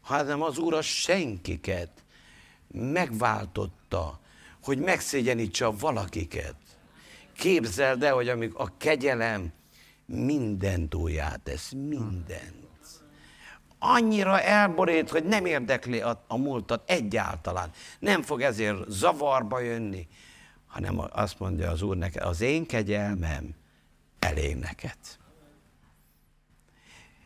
Hanem az Úr a senkiket megváltotta, hogy megszégyenítse a valakiket. Képzeld el, hogy amíg a kegyelem mindent újját tesz, mindent. Annyira elborít, hogy nem érdekli a, a múltat egyáltalán. Nem fog ezért zavarba jönni, hanem azt mondja az Úr neked, az én kegyelmem elég neked.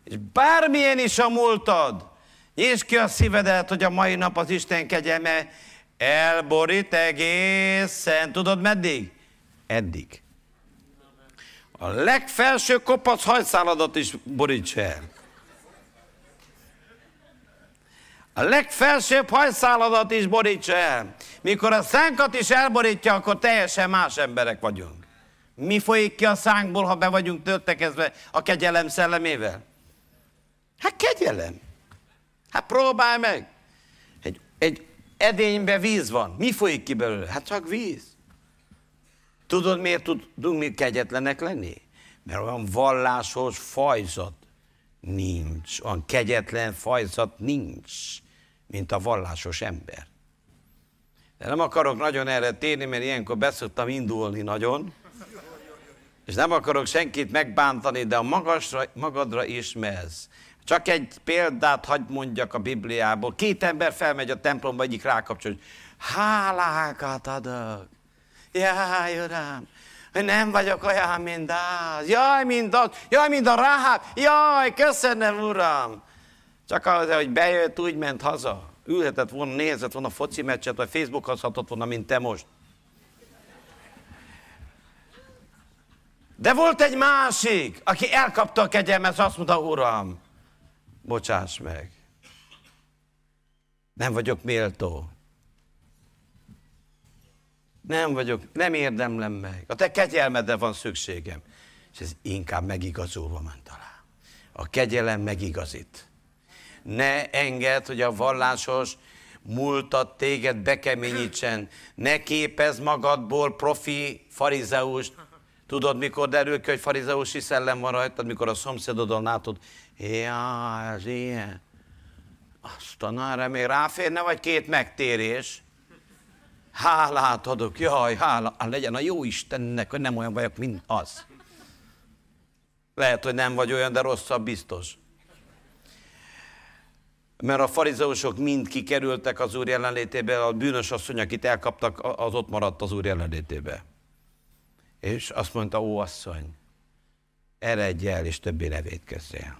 És bármilyen is a múltad, nyisd ki a szívedet, hogy a mai nap az Isten kegyelme elborít egészen. Tudod meddig? Eddig. A legfelső kopasz hajszáladat is boríts el. A legfelsőbb hajszáladat is borítsa el. Mikor a szánkat is elborítja, akkor teljesen más emberek vagyunk. Mi folyik ki a szánkból, ha be vagyunk töltekezve a kegyelem szellemével? Hát kegyelem. Hát próbálj meg. Egy, egy edénybe víz van. Mi folyik ki belőle? Hát csak víz. Tudod, miért tudunk mi kegyetlenek lenni? Mert olyan vallásos fajzat nincs. Olyan kegyetlen fajzat nincs, mint a vallásos ember. De nem akarok nagyon erre térni, mert ilyenkor beszoktam indulni nagyon, és nem akarok senkit megbántani, de a magasra, magadra ismersz. Csak egy példát hagyd mondjak a Bibliából. Két ember felmegy a templomba, egyik rákapcsol, hogy hálákat adok. Jaj, Uram, nem vagyok olyan, mint az. Jaj, mint az. Jaj, mint a Ráháb. Jaj, köszönöm, Uram. Csak az, hogy bejött, úgy ment haza. Ülhetett volna, nézett volna foci meccset, vagy Facebookozhatott volna, mint te most. De volt egy másik, aki elkapta a kegyelmet, azt mondta, Uram, bocsáss meg. Nem vagyok méltó. Nem vagyok, nem érdemlem meg. A te kegyelmedre van szükségem. És ez inkább megigazulva ment alá. A kegyelem megigazít. Ne engedd, hogy a vallásos múltat téged bekeményítsen. Ne képez magadból profi farizeust. Tudod, mikor derül ki, hogy farizeusi szellem van rajtad, mikor a szomszédodon látod, ja, ez ilyen. Azt a még ráférne, vagy két megtérés. Hálát adok, jaj, hála, legyen a jó Istennek, hogy nem olyan vagyok, mint az. Lehet, hogy nem vagy olyan, de rosszabb biztos. Mert a farizeusok mind kikerültek az Úr jelenlétébe, a bűnös asszony, akit elkaptak, az ott maradt az Úr jelenlétébe. És azt mondta, ó asszony, eredj el, és többé ne védkezzél.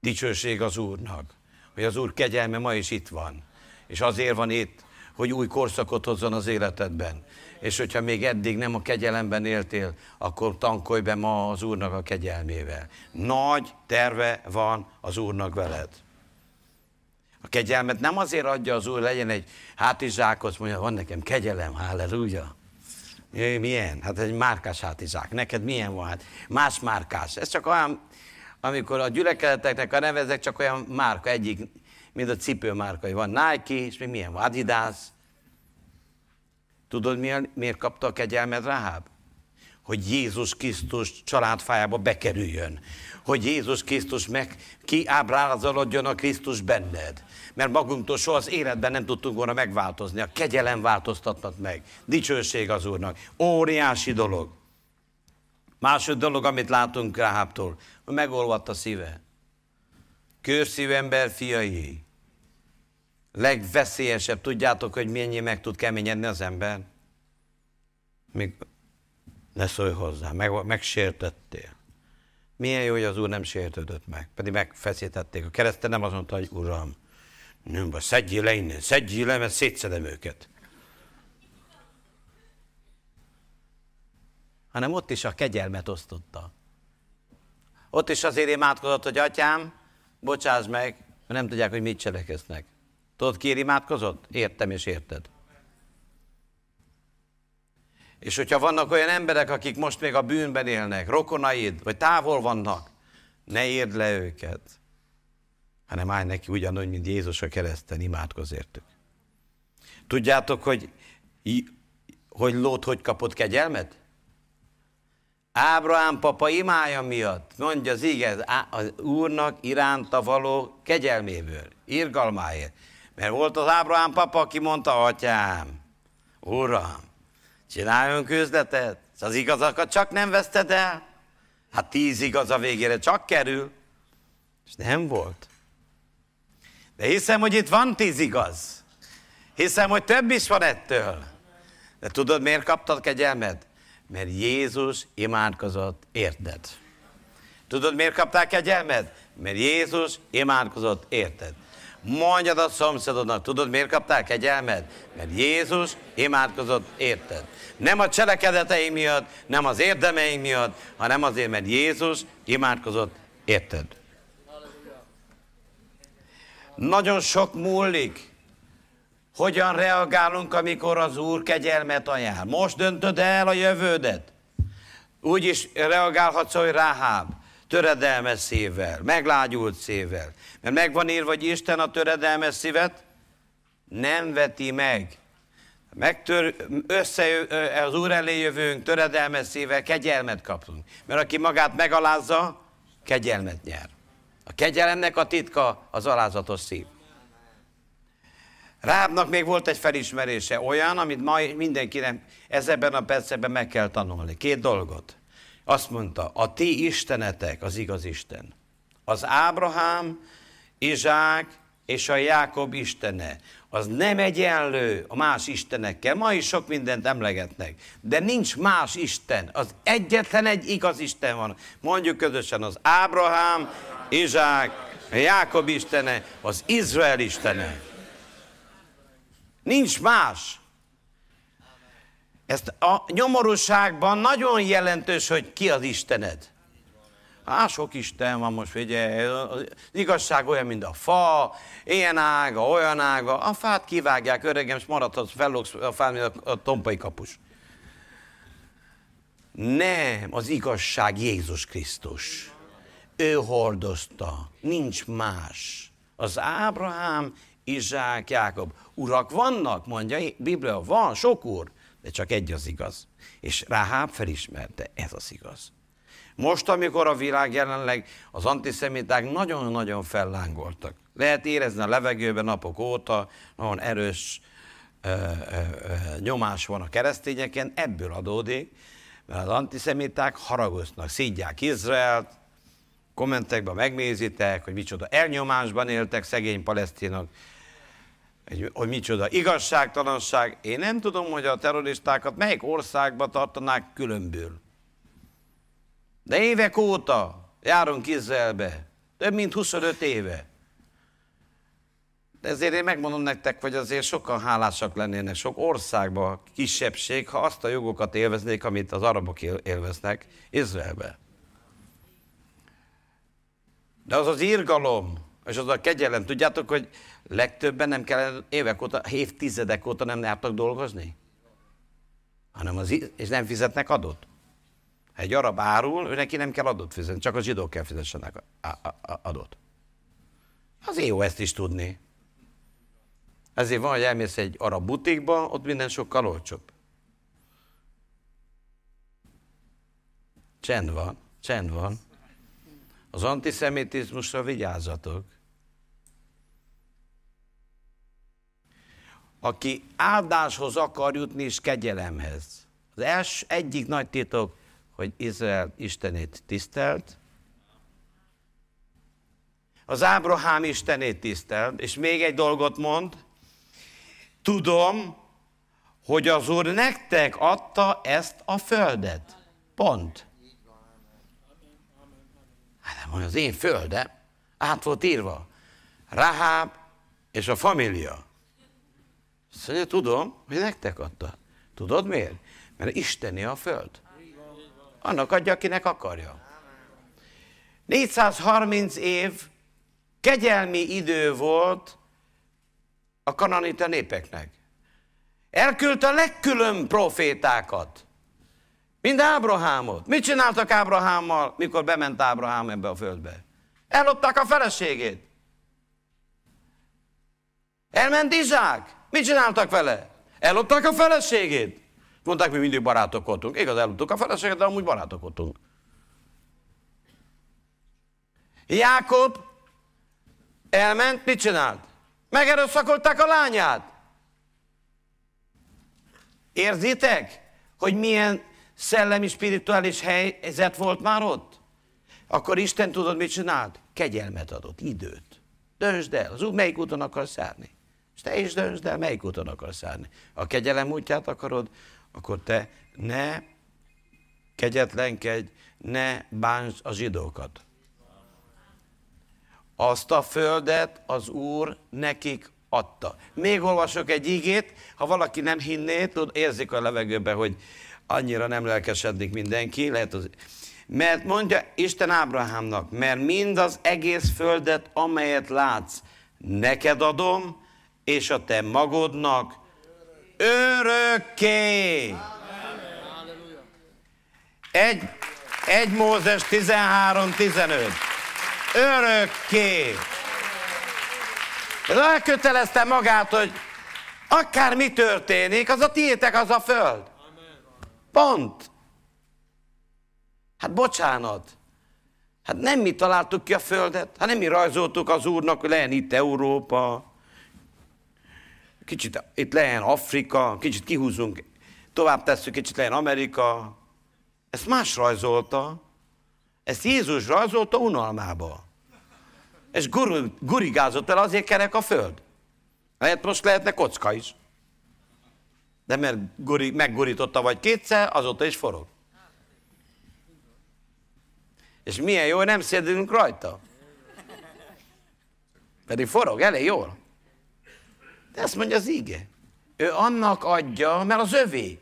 Dicsőség az Úrnak, hogy az Úr kegyelme ma is itt van. És azért van itt, hogy új korszakot hozzon az életedben. És hogyha még eddig nem a kegyelemben éltél, akkor tankolj be ma az Úrnak a kegyelmével. Nagy terve van az Úrnak veled. A kegyelmet nem azért adja az Úr, legyen egy hátizsákot, mondja, van nekem kegyelem, halleluja. Milyen? Hát egy márkás hátizsák. Neked milyen van? Hát más márkás. Ez csak olyan, amikor a gyülekezeteknek a nevezek csak olyan márka, egyik mint a cipőmárkai. Van Nike, és még milyen van? Adidas. Tudod, miért, miért kapta a kegyelmed Ráháb? Hogy Jézus Krisztus családfájába bekerüljön. Hogy Jézus Krisztus meg kiábrázolodjon a Krisztus benned. Mert magunktól soha az életben nem tudtunk volna megváltozni. A kegyelem változtatnak meg. Dicsőség az Úrnak. Óriási dolog. Második dolog, amit látunk Ráhábtól, hogy megolvadt a szíve. Kőszív ember fiai legveszélyesebb, tudjátok, hogy mennyi meg tud keményedni az ember? Még Ne szólj hozzá, meg, megsértettél. Milyen jó, hogy az Úr nem sértődött meg, pedig megfeszítették. A kereszten nem azt mondta, hogy Uram, nem baj, szedjél le innen, szedjél le, mert szétszedem őket. Hanem ott is a kegyelmet osztotta. Ott is azért imádkozott, hogy atyám, bocsáss meg, mert nem tudják, hogy mit cselekeznek. Tudod, ki imádkozott? Értem és érted. És hogyha vannak olyan emberek, akik most még a bűnben élnek, rokonaid, vagy távol vannak, ne érd le őket, hanem állj neki ugyanúgy, mint Jézus a kereszten, imádkozz értük. Tudjátok, hogy, hogy Lót hogy kapott kegyelmet? Ábrahám papa imája miatt, mondja az igaz, az Úrnak iránta való kegyelméből, irgalmáért. Mert volt az Ábrahám papa, aki mondta, atyám, Uram, csináljon üzletet, az igazakat csak nem veszted el. Hát tíz igaz a végére csak kerül. És nem volt. De hiszem, hogy itt van tíz igaz. Hiszem, hogy több is van ettől. De tudod, miért kaptad kegyelmed? Mert Jézus imádkozott érted. Tudod, miért kapták kegyelmed? Mert Jézus imádkozott érted. Mondjad a szomszédodnak, tudod, miért kaptál kegyelmed? Mert Jézus imádkozott érted. Nem a cselekedeteim miatt, nem az érdemeim miatt, hanem azért, mert Jézus imádkozott érted. Nagyon sok múlik, hogyan reagálunk, amikor az Úr kegyelmet ajánl. Most döntöd el a jövődet. Úgy is reagálhatsz, hogy Ráháb töredelmes szívvel, meglágyult szívvel. Mert megvan írva, hogy Isten a töredelmes szívet nem veti meg. Megtör, össze az Úr elé jövünk, töredelmes szívvel, kegyelmet kapunk. Mert aki magát megalázza, kegyelmet nyer. A kegyelemnek a titka az alázatos szív. Rábnak még volt egy felismerése, olyan, amit ma mindenkinek ezeben a percben meg kell tanulni. Két dolgot. Azt mondta, a ti istenetek az igaz Isten. Az Ábrahám, Izsák és a Jákob istene. Az nem egyenlő a más istenekkel. Ma is sok mindent emlegetnek. De nincs más Isten. Az egyetlen egy igaz Isten van. Mondjuk közösen az Ábrahám, Izsák, a Jákob istene, az Izrael istene. Nincs más. Ezt a nyomorúságban nagyon jelentős, hogy ki az Istened. Á, sok Isten van most, figyelj, az igazság olyan, mint a fa, ilyen ága, olyan ága, a fát kivágják, öregem, és maradhatsz, fellogsz a fát, mint a, a tompai kapus. Nem, az igazság Jézus Krisztus. Ő hordozta, nincs más. Az Ábrahám, Izsák, Jákob. Urak vannak, mondja, Biblia, van, sok úr, de csak egy az igaz. És Ráháb felismerte, ez az igaz. Most, amikor a világ jelenleg az antiszemiták nagyon-nagyon fellángoltak. Lehet érezni a levegőben napok óta, nagyon erős ö, ö, ö, nyomás van a keresztényeken, ebből adódik, mert az antiszemiták haragoznak, szídják Izraelt, kommentekben megnézitek, hogy micsoda elnyomásban éltek szegény palesztinok, hogy micsoda igazságtalanság. Én nem tudom, hogy a terroristákat melyik országba tartanák különből. De évek óta járunk Izraelbe, több mint 25 éve. De ezért én megmondom nektek, hogy azért sokan hálásak lennének sok országban, kisebbség, ha azt a jogokat élveznék, amit az arabok élveznek Izraelbe. De az az irgalom, és az a kegyelem, tudjátok, hogy legtöbben nem kell évek óta, évtizedek óta nem jártak dolgozni? Hanem az, és nem fizetnek adót. Egy arab árul, ő neki nem kell adót fizetni, csak a zsidók kell fizessenek adót. Az jó ezt is tudni. Ezért van, hogy elmész egy arab butikba, ott minden sokkal olcsóbb. Csend van, csend van. Az antiszemitizmusra vigyázzatok. Aki áldáshoz akar jutni és kegyelemhez. Az első egyik nagy titok, hogy Izrael Istenét tisztelt, az Ábrahám Istenét tisztelt, és még egy dolgot mond, tudom, hogy az Úr nektek adta ezt a földet. Pont. Hát nem, az én földem át volt írva. Rahab és a família. Azt mondja, tudom, hogy nektek adta. Tudod miért? Mert Isteni a föld. Annak adja, akinek akarja. 430 év kegyelmi idő volt a kananita népeknek. Elküldte a legkülön profétákat. Mind Ábrahámot. Mit csináltak Ábrahámmal, mikor bement Ábrahám ebbe a földbe? Ellopták a feleségét. Elment Izsák. Mit csináltak vele? Ellopták a feleségét. Mondták, mi mindig barátok voltunk. Igaz, elloptuk a feleséget, de amúgy barátok voltunk. Jákob elment, mit csinált? Megerőszakolták a lányát. Érzitek, hogy milyen szellemi, spirituális helyzet volt már ott? Akkor Isten tudod, mit csinált? Kegyelmet adott, időt. Döntsd el, az út melyik úton akarsz járni. És te is döntsd el, melyik úton akarsz járni. A kegyelem útját akarod, akkor te ne kegyetlenkedj, ne bántsd a zsidókat. Azt a földet az Úr nekik adta. Még olvasok egy ígét, ha valaki nem hinné, tud, érzik a levegőbe, hogy annyira nem lelkesedik mindenki, lehet az... Mert mondja Isten Ábrahámnak, mert mind az egész földet, amelyet látsz, neked adom, és a te magodnak örökké. Egy, egy Mózes 13-15. Örökké. Elkötelezte magát, hogy akár mi történik, az a tiétek, az a föld. Pont. Hát bocsánat. Hát nem mi találtuk ki a földet, hát nem mi rajzoltuk az úrnak, hogy legyen itt Európa, kicsit itt legyen Afrika, kicsit kihúzunk, tovább tesszük, kicsit legyen Amerika. Ezt más rajzolta. Ezt Jézus rajzolta unalmába. És gur, gurigázott el, azért kerek a föld. Lehet most lehetne kocka is. De mert guri, meggurította vagy kétszer, azóta is forog. És milyen jó, nem szédülünk rajta. Pedig forog elég jól. De ezt mondja az íge. Ő annak adja, mert az övé.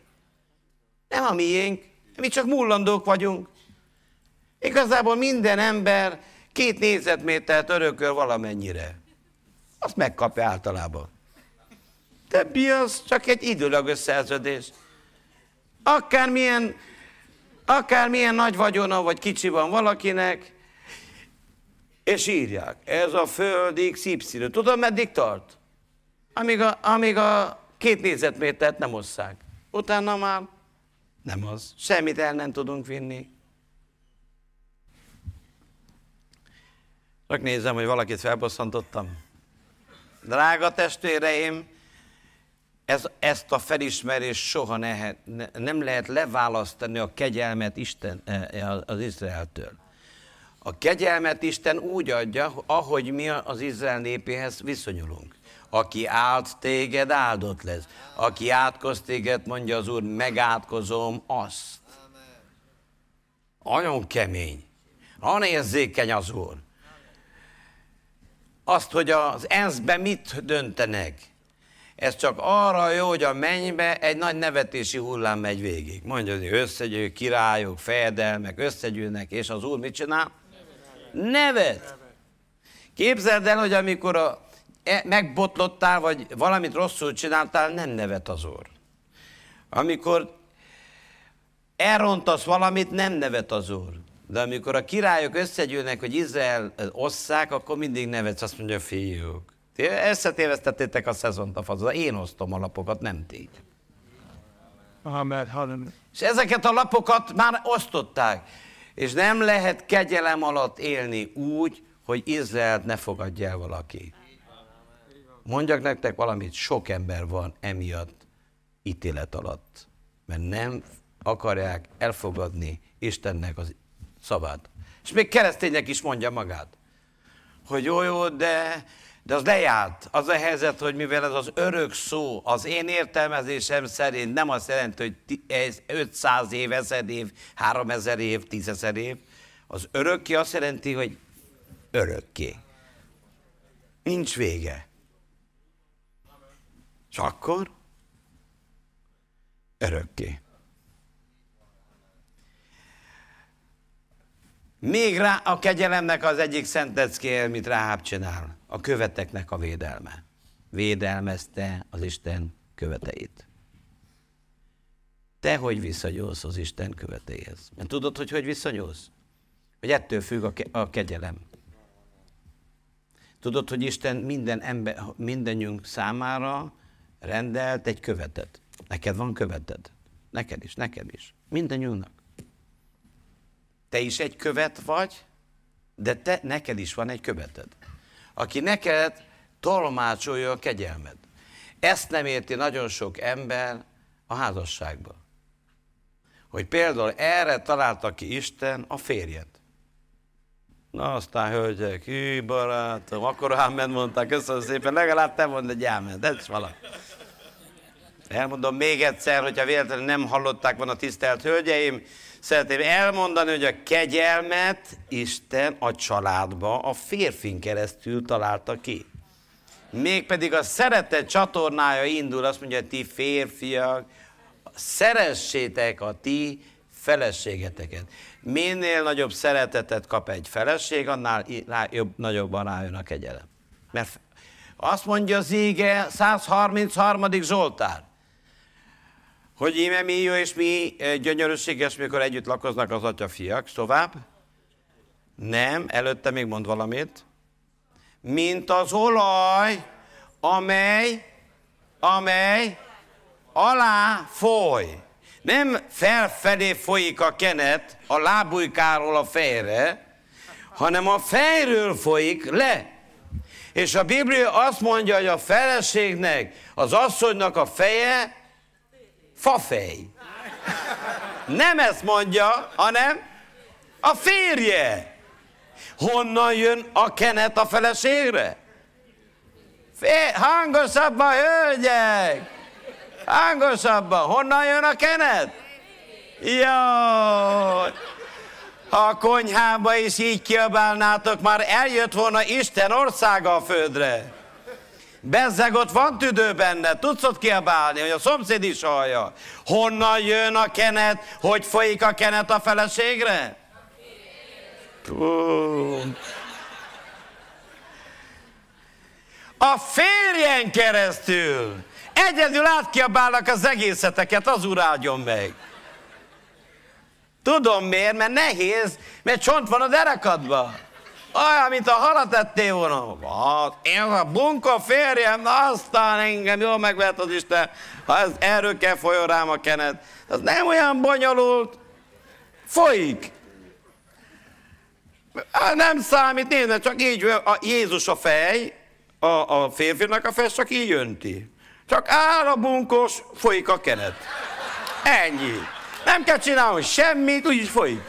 Nem a miénk, mi csak mullandók vagyunk. Igazából minden ember két négyzetmétert örököl valamennyire. Azt megkapja általában. Többi az csak egy időleges szerződés. Akármilyen, akármilyen nagy vagyona vagy kicsi van valakinek, és írják, ez a föld XY. Tudod, meddig tart? Amíg a, amíg a két négyzetmétert nem osszák. Utána már nem az. Semmit el nem tudunk vinni. Csak nézem, hogy valakit felbosszantottam. Drága testvéreim, ez, ezt a felismerést soha ne, ne, nem lehet leválasztani a kegyelmet Isten, e, az Izraeltől. A kegyelmet Isten úgy adja, ahogy mi az Izrael népéhez viszonyulunk. Aki áld téged, áldott lesz. Aki átkoz téged, mondja az Úr, megátkozom azt. Nagyon kemény. Nagyon érzékeny az Úr. Azt, hogy az ENSZ-ben mit döntenek. Ez csak arra jó, hogy a mennybe egy nagy nevetési hullám megy végig. Mondja, hogy összegyűjök, királyok, fejedelmek, összegyűlnek, és az Úr mit csinál? Nevet. Képzeld el, hogy amikor a megbotlottál, vagy valamit rosszul csináltál, nem nevet az Úr. Amikor elrontasz valamit, nem nevet az Úr. De amikor a királyok összegyűlnek, hogy Izrael osszák, akkor mindig nevetsz, azt mondja, fiúk. Ti összetévesztettétek a szezont a fazon. Én osztom a lapokat, nem ti. Amen. És ezeket a lapokat már osztották. És nem lehet kegyelem alatt élni úgy, hogy Izraelt ne fogadja el valaki. Mondjak nektek valamit, sok ember van emiatt ítélet alatt, mert nem akarják elfogadni Istennek az szavát. És még keresztények is mondja magát, hogy jó, jó, de De az lejárt. Az a helyzet, hogy mivel ez az örök szó, az én értelmezésem szerint nem azt jelenti, hogy ez 500 év, 1000 év, 3000 év, 10.000 év. Az örökké azt jelenti, hogy örökké. Nincs vége. És akkor örökké. Még rá a kegyelemnek az egyik szenteckél, mit Ráháb csinál, a követeknek a védelme. Védelmezte az Isten követeit. Te hogy viszonyulsz az Isten követéhez? Mert tudod, hogy hogy viszonyulsz? Hogy ettől függ a, ke- a kegyelem. Tudod, hogy Isten minden ember, mindenünk számára rendelt egy követet. Neked van követed. Neked is, neked is. Mindenünknek. Te is egy követ vagy, de te, neked is van egy követed. Aki neked tolmácsolja a kegyelmed. Ezt nem érti nagyon sok ember a házasságban. Hogy például erre találta ki Isten a férjet. Na aztán, hölgyek, hű, barátom, akkor ámen mondták, köszönöm szépen, legalább te mondd egy ámen, ez valami. Elmondom még egyszer, hogyha véletlenül nem hallották volna tisztelt hölgyeim, szeretném elmondani, hogy a kegyelmet Isten a családba a férfin keresztül találta ki. Mégpedig a szeretet csatornája indul, azt mondja, ti férfiak, szeressétek a ti feleségeteket. Minél nagyobb szeretetet kap egy feleség, annál jobb, nagyobban rájön a kegyelem. Mert azt mondja az ége, 133. Zsoltár, hogy íme mi jó és mi eh, gyönyörűséges, mikor együtt lakoznak az atya-fiak. Tovább? Nem, előtte még mond valamit. Mint az olaj, amely, amely alá foly. Nem felfelé folyik a kenet a lábujkáról a fejre, hanem a fejről folyik le. És a Biblia azt mondja, hogy a feleségnek, az asszonynak a feje fafej. Nem ezt mondja, hanem a férje. Honnan jön a kenet a feleségre? Fé, hangosabban, hölgyek! Hangosabban! Honnan jön a kenet? Jaj! Ha a konyhába is így kiabálnátok, már eljött volna Isten országa a földre. Bezzeg ott van tüdő benne, tudsz ott kiabálni, hogy a szomszéd is hallja. Honnan jön a kenet, hogy folyik a kenet a feleségre? A férjen keresztül. Egyedül átkiabálnak az egészeteket, az urádjon meg. Tudom miért, mert nehéz, mert csont van a derekadban. Olyan, mint a halat ettél volna. Hát, én a bunka férjem, aztán engem jól megvett az Isten, ha ez erről kell folyjon rám a kenet. Az nem olyan bonyolult. Folyik. Nem számít, nézd, csak így a Jézus a fej, a, a férfinak a fej, csak így önti. Csak áll a bunkos, folyik a kenet. Ennyi. Nem kell csinálni semmit, úgyis folyik.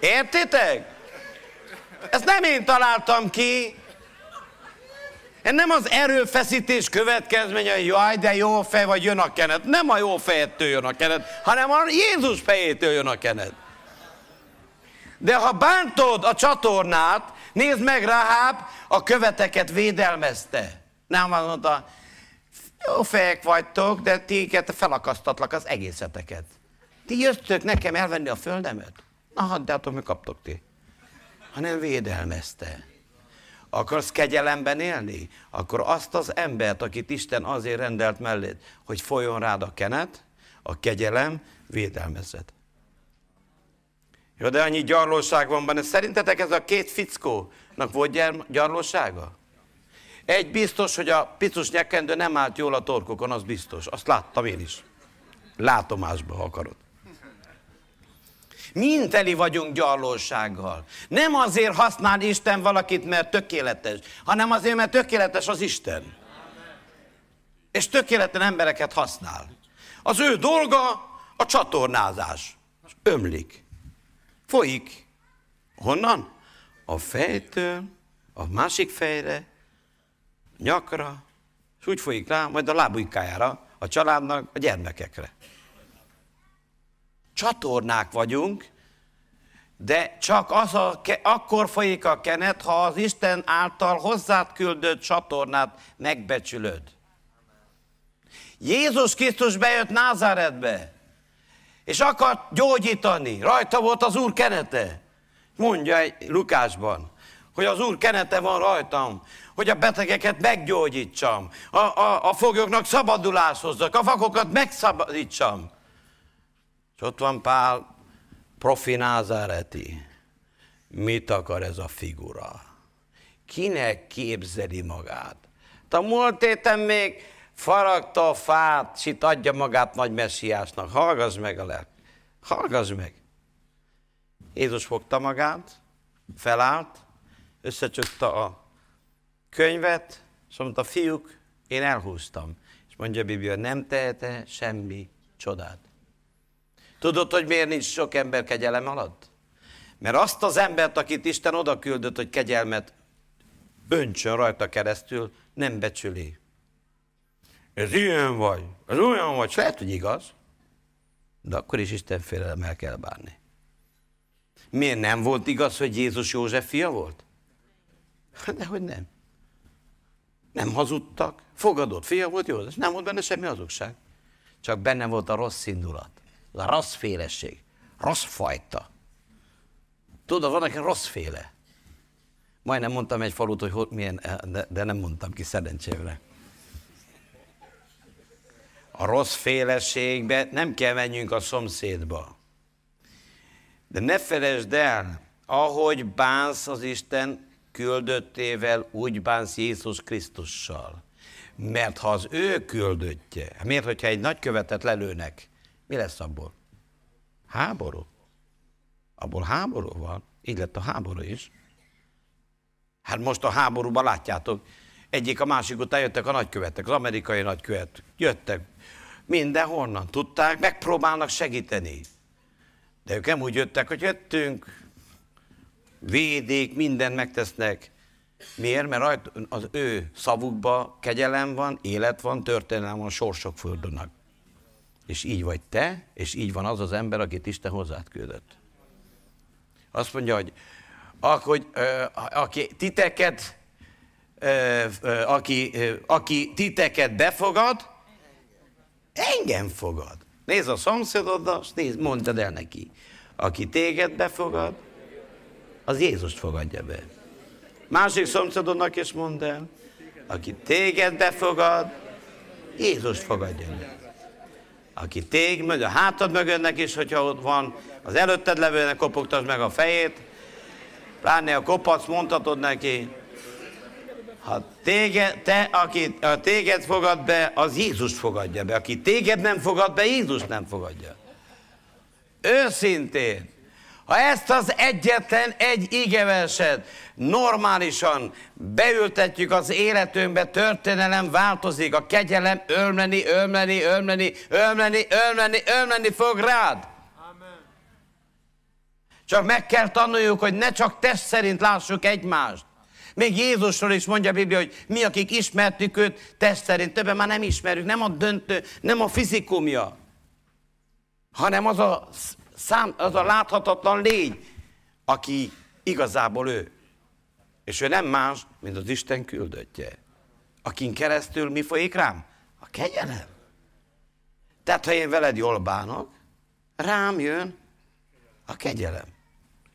Értitek? Ezt nem én találtam ki. Ez nem az erőfeszítés következménye, hogy jaj, de jó fej vagy jön a kenet. Nem a jó fejettől jön a kenet, hanem a Jézus fejétől jön a kenet. De ha bántod a csatornát, nézd meg Rahab, a követeket védelmezte. Nem mondta, jó fejek vagytok, de tiket felakasztatlak az egészeteket. Ti jöttök nekem elvenni a földemet? Na, hát, de hát mi kaptok ti hanem védelmezte. Akarsz kegyelemben élni? Akkor azt az embert, akit Isten azért rendelt mellét, hogy folyjon rád a kenet, a kegyelem védelmezed. Jó, de annyi gyarlóság van benne. Szerintetek ez a két fickónak volt gyarlósága? Egy biztos, hogy a picus nyekendő nem állt jól a torkokon, az biztos. Azt láttam én is. Látomásba, akarod. Mind teli vagyunk gyarlósággal. Nem azért használ Isten valakit, mert tökéletes, hanem azért, mert tökéletes az Isten. És tökéletlen embereket használ. Az ő dolga a csatornázás. Ömlik. Folyik. Honnan? A fejtől, a másik fejre, nyakra, és úgy folyik rá, majd a lábujkájára, a családnak, a gyermekekre. Csatornák vagyunk, de csak az a, akkor folyik a kenet, ha az Isten által hozzád küldött csatornát megbecsülöd. Jézus Krisztus bejött Názáretbe, és akart gyógyítani. Rajta volt az Úr kenete. Mondja egy Lukásban, hogy az Úr kenete van rajtam, hogy a betegeket meggyógyítsam, a, a, a foglyoknak szabadulás hozzak, a vakokat megszabadítsam. És ott van Pál, profi názáreti. Mit akar ez a figura? Kinek képzeli magát? A múlt héten még faragta a fát, és itt adja magát nagy messiásnak. Hallgass meg a lelk. Hallgass meg. Jézus fogta magát, felállt, összecsukta a könyvet, és mondta, fiúk, én elhúztam. És mondja a Biblia, nem tehete semmi csodát. Tudod, hogy miért nincs sok ember kegyelem alatt? Mert azt az embert, akit Isten oda küldött, hogy kegyelmet öntsön rajta keresztül, nem becsüli. Ez ilyen vagy, ez olyan vagy, lehet, hogy igaz, de akkor is Isten félelemmel kell bánni. Miért nem volt igaz, hogy Jézus József fia volt? Hát dehogy nem. Nem hazudtak, fogadott fia volt József, nem volt benne semmi hazugság. Csak benne volt a rossz indulat, a rossz félesség, rossz fajta. Tudod, van neki rossz féle. Majdnem mondtam egy falut, hogy milyen, de, de nem mondtam ki szerencsémre a rossz féleségbe nem kell menjünk a szomszédba. De ne felejtsd el, ahogy bánsz az Isten küldöttével, úgy bánsz Jézus Krisztussal. Mert ha az ő küldöttje, miért, hogyha egy nagykövetet lelőnek, mi lesz abból? Háború. Abból háború van. Így lett a háború is. Hát most a háborúban látjátok, egyik a másik után jöttek a nagykövetek, az amerikai nagykövet. Jöttek, mindenhonnan. Tudták, megpróbálnak segíteni. De ők nem úgy jöttek, hogy jöttünk, védék, mindent megtesznek. Miért? Mert az ő szavukba kegyelem van, élet van, történelem van, sorsok fordulnak. És így vagy te, és így van az az ember, akit Isten hozzád küldött. Azt mondja, hogy hogy aki titeket, aki, aki titeket befogad, Engem fogad. Nézd a szomszédoddal, és nézd, mondjad el neki. Aki téged befogad, az Jézust fogadja be. Másik szomszédodnak is mondd el, aki téged befogad, Jézust fogadja be. Aki tég, meg a hátad mögönnek is, hogyha ott van, az előtted levőnek kopogtasd meg a fejét, pláne a kopac, mondhatod neki, ha téged, te, aki a téged fogad be, az Jézus fogadja be. Aki téged nem fogad be, Jézus nem fogadja. Őszintén, ha ezt az egyetlen egy igeverset normálisan beültetjük az életünkbe, történelem változik, a kegyelem ölmeni, ölmeni, ölmeni, ölmeni, ölmeni, ölmeni fog rád. Amen. Csak meg kell tanuljuk, hogy ne csak test szerint lássuk egymást, még Jézusról is mondja a Biblia, hogy mi, akik ismertük őt, test szerint, többen már nem ismerjük, nem a döntő, nem a fizikumja, hanem az a, szám, az a láthatatlan lény, aki igazából ő. És ő nem más, mint az Isten küldöttje. Akin keresztül mi folyik rám? A kegyelem. Tehát, ha én veled jól bánok, rám jön a kegyelem.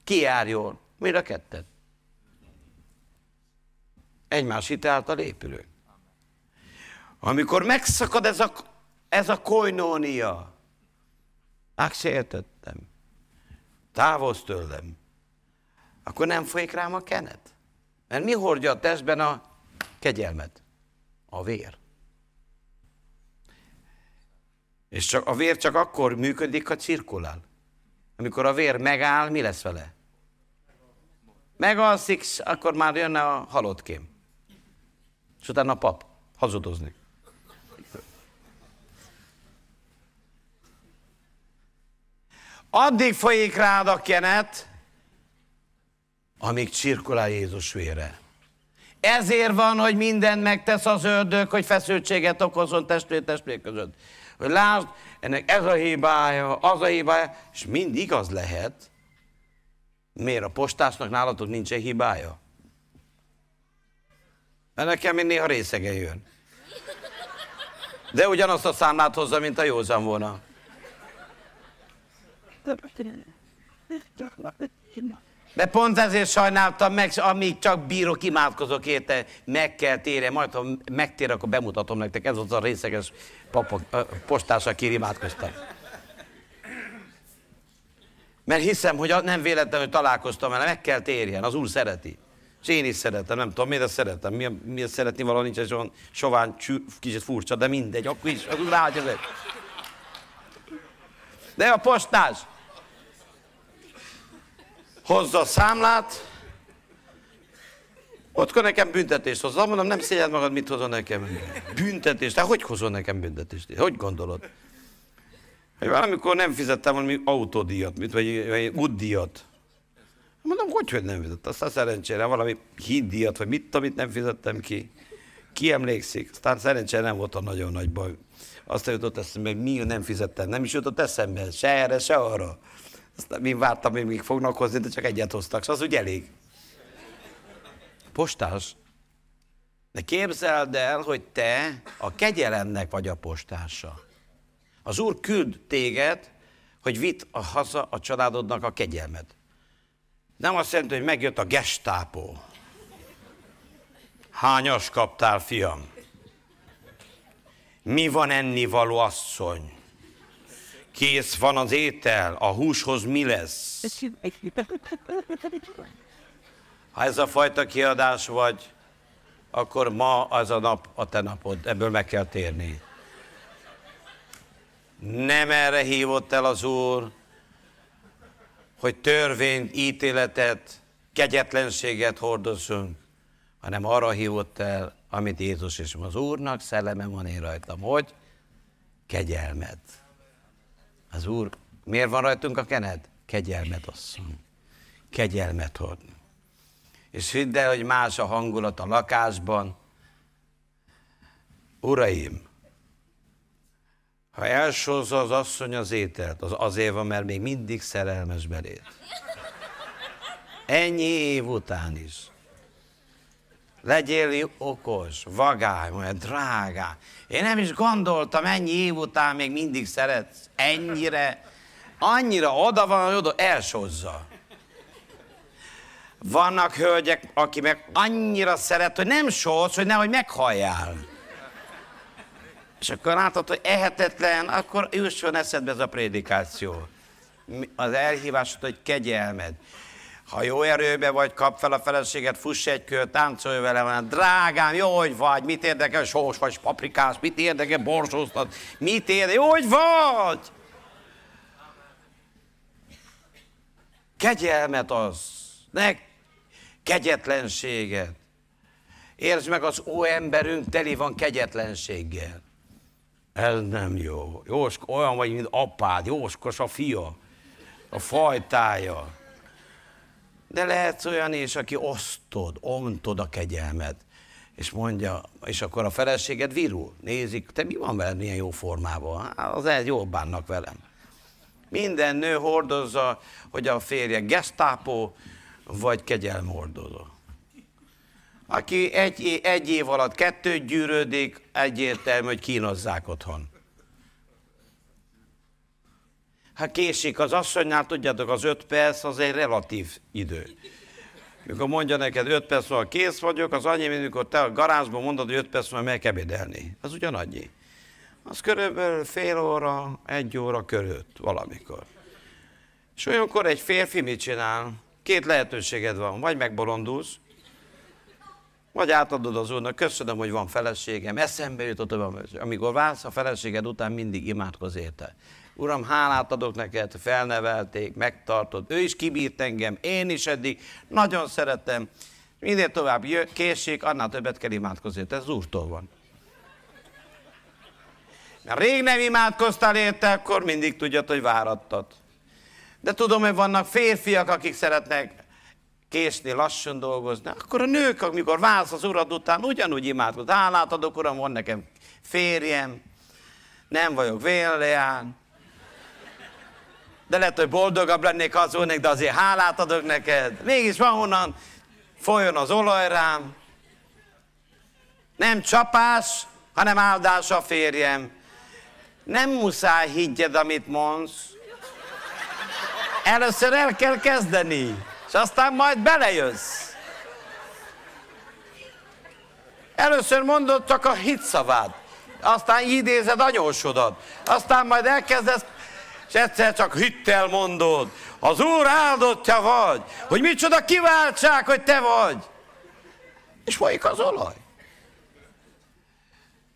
Ki jár jól? Mind a kettet egymás hite által épülő. Amikor megszakad ez a, ez a koinónia, megsértettem, távozz tőlem, akkor nem folyik rám a kenet. Mert mi hordja a testben a kegyelmet? A vér. És csak, a vér csak akkor működik, ha cirkulál. Amikor a vér megáll, mi lesz vele? Megalszik, akkor már jönne a halottkém. És utána a pap hazudozni. Addig folyik rád a kenet, amíg csirkulál Jézus vére. Ezért van, hogy mindent megtesz az ördög, hogy feszültséget okozon testvér testvér között. Hogy lásd, ennek ez a hibája, az a hibája, és mind igaz lehet. Miért a postásnak nálatok nincs egy hibája? Mert nekem még néha részegen jön. De ugyanazt a számlát hozza, mint a józan volna. De pont ezért sajnáltam meg, amíg csak bírok, imádkozok érte, meg kell térje, majd ha megtér, akkor bemutatom nektek, ez az a részeges papa, postás, aki imádkoztam. Mert hiszem, hogy nem véletlenül találkoztam vele, meg kell térjen, az Úr szereti. És én is szeretem, nem tudom, miért szeretem. Miért, miért szeretni valami nincs egy olyan sovány, kicsit furcsa, de mindegy, akkor is, az ráhagyja De a postás hozza a számlát, ott nekem büntetést hozza. Mondom, nem szégyed magad, mit hozol nekem? Büntetést? De hogy hozol nekem büntetést? Hogy gondolod? Hogy valamikor nem fizettem valami autódíjat, vagy, vagy útdíjat. Mondom, hogy, hogy nem fizet? Aztán szerencsére valami híddíjat, vagy mit amit nem fizettem ki. Ki emlékszik? Aztán szerencsére nem volt a nagyon nagy baj. Azt jutott eszembe, hogy mi nem fizettem. Nem is jutott eszembe, se erre, se arra. Aztán mi vártam, hogy még fognak hozni, de csak egyet hoztak, szóval az úgy elég. Postás. De képzeld el, hogy te a kegyelemnek vagy a postása. Az Úr küld téged, hogy vitt a haza a családodnak a kegyelmet. Nem azt jelenti, hogy megjött a gestápó. Hányas kaptál, fiam? Mi van ennivaló asszony? Kész van az étel, a húshoz mi lesz? Ha ez a fajta kiadás vagy, akkor ma az a nap a te napod, ebből meg kell térni. Nem erre hívott el az Úr, hogy törvényt, ítéletet, kegyetlenséget hordozzunk, hanem arra hívott el, amit Jézus is az Úrnak szelleme van én rajtam, hogy kegyelmet. Az Úr, miért van rajtunk a kened? Kegyelmet asszony. Kegyelmet hord. És hidd el, hogy más a hangulat a lakásban. Uraim, ha elsózza az asszony az ételt, az azért van, mert még mindig szerelmes belét. Ennyi év után is. Legyél okos, vagály, olyan drágá. Én nem is gondoltam, ennyi év után még mindig szeretsz. Ennyire, annyira oda van, hogy oda elsózza. Vannak hölgyek, aki meg annyira szeret, hogy nem sóz, hogy nehogy meghalljál. És akkor látod, hogy ehetetlen, akkor jusson eszedbe ez a prédikáció. Az elhívásod, hogy kegyelmed. Ha jó erőbe vagy, kap fel a feleséget, fuss egy kör, táncolj vele, van, drágám, jó, hogy vagy, mit érdekel, sós vagy, paprikás, mit érdekel, borsóztat, mit érdekel, jó, hogy vagy! Kegyelmet az, ne kegyetlenséget. Értsd meg, az ó emberünk teli van kegyetlenséggel. Ez nem jó. Jósk, olyan vagy, mint apád, jóskos a fia, a fajtája. De lehetsz olyan is, aki osztod, ontod a kegyelmet. És mondja, és akkor a feleséged virul. Nézik, te mi van veled milyen jó formában? Hát, az egy jól bánnak velem. Minden nő hordozza, hogy a férje gesztápó, vagy kegyelmhordozó. Aki egy, egy év alatt kettőt gyűrődik, egyértelmű, hogy kínozzák otthon. Ha késik az asszonynál, tudjátok, az öt perc az egy relatív idő. Mikor mondja neked öt perc múlva kész vagyok, az annyi, mint amikor te a garázsban mondod, hogy öt perc múlva meg ebédelni. Az ugyanannyi. Az körülbelül fél óra, egy óra körült valamikor. És olyankor egy férfi mit csinál? Két lehetőséged van. Vagy megbolondulsz, vagy átadod az úrnak, köszönöm, hogy van feleségem, eszembe jutott, amikor válsz a feleséged után, mindig imádkoz érte. Uram, hálát adok neked, felnevelték, megtartod, ő is kibírt engem, én is eddig, nagyon szeretem. Minél tovább készség, annál többet kell imádkozni, ez az Úrtól van. Mert rég nem imádkoztál érte, akkor mindig tudjad, hogy várattad. De tudom, hogy vannak férfiak, akik szeretnek késni, lassan dolgozni, akkor a nők, amikor válsz az urad után, ugyanúgy imádkoz. Hálát adok, uram, van nekem férjem, nem vagyok vélleán, de lehet, hogy boldogabb lennék, ha az volnék, de azért hálát adok neked. Mégis van honnan folyjon az olaj rám. Nem csapás, hanem áldás a férjem. Nem muszáj higgyed, amit mondsz. Először el kell kezdeni, és aztán majd belejössz. Először mondod csak a hitszavad, aztán idézed anyósodat, aztán majd elkezdesz, és egyszer csak hittel mondod, az Úr áldottja vagy, hogy micsoda kiváltság, hogy te vagy. És folyik az olaj.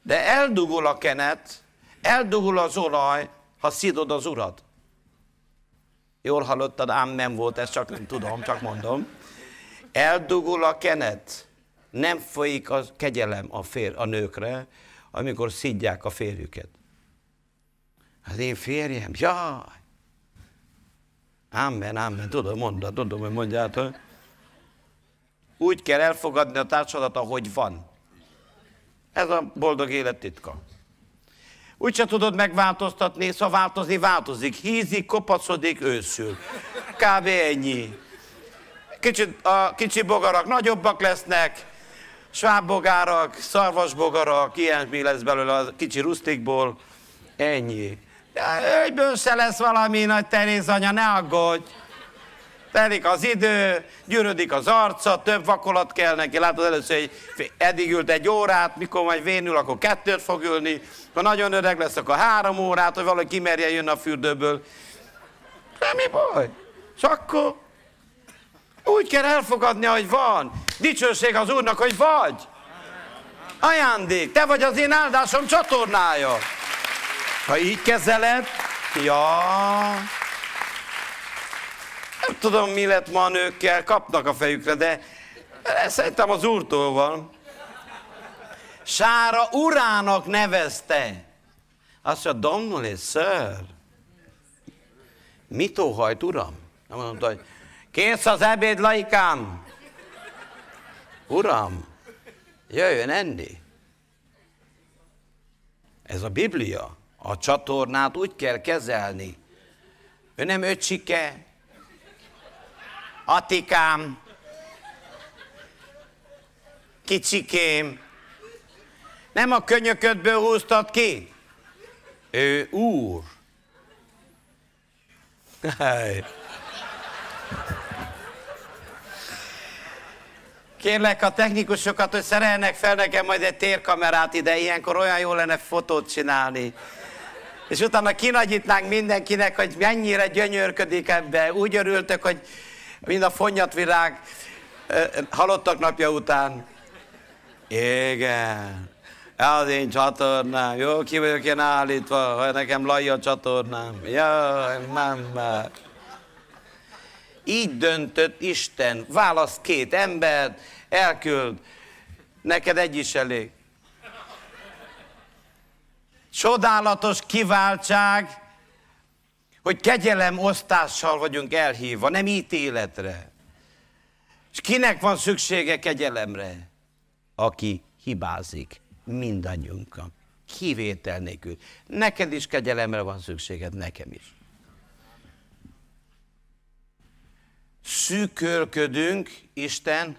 De eldugul a kenet, eldugul az olaj, ha szidod az urat. Jól hallottad, ám nem volt, ez csak nem tudom, csak mondom. Eldugul a kenet, nem folyik a kegyelem a, fér, a nőkre, amikor szidják a férjüket. Az én férjem, jaj! Amen, amen, tudom, mondani, tudom, hogy mondjátok. Úgy kell elfogadni a társadat, ahogy van. Ez a boldog élet titka. Úgy se tudod megváltoztatni, szóval változni változik. Hízik, kopacodik, őszül. Kb. ennyi. Kicsit, a kicsi bogarak nagyobbak lesznek, svábbogárak, szarvasbogarak, ilyen mi lesz belőle a kicsi rusztikból. Ennyi. Egyből se lesz valami nagy Teréz anya, ne aggódj. Telik az idő, gyűrödik az arca, több vakolat kell neki. Látod először, hogy eddig ült egy órát, mikor majd vénül, akkor kettőt fog ülni. Ha nagyon öreg lesz, akkor három órát, hogy valaki kimerje jönni a fürdőből. Semmi baj. És akkor úgy kell elfogadni, hogy van. Dicsőség az Úrnak, hogy vagy. Ajándék, te vagy az én áldásom csatornája. Ha így kezeled, ja, nem tudom, mi lett ma a nőkkel, kapnak a fejükre, de szerintem az úrtól van. Sára urának nevezte. Azt mondja, Domnul és ször, mit óhajt, uram? Nem mondta, hogy kész az ebéd, laikám. Uram, jöjjön enni. Ez a Biblia. A csatornát úgy kell kezelni. Ő nem öcsike, Atikám, kicsikém, nem a könyöködből húztad ki? Ő úr. Kérlek a technikusokat, hogy szerelnek fel nekem majd egy térkamerát ide, ilyenkor olyan jó lenne fotót csinálni és utána kinagyítnánk mindenkinek, hogy mennyire gyönyörködik ebbe. Úgy örültök, hogy mind a fonyatvirág halottak napja után. Igen. Az én csatornám. Jó, ki vagyok én állítva, ha nekem laj a csatornám. Jaj, mamma. Így döntött Isten. Választ két embert, elküld. Neked egy is elég. Csodálatos kiváltság, hogy kegyelem osztással vagyunk elhívva, nem ítéletre. És kinek van szüksége kegyelemre? Aki hibázik, mindannyiunknak. Kivétel nélkül. Neked is kegyelemre van szükséged, nekem is. Szűkölködünk Isten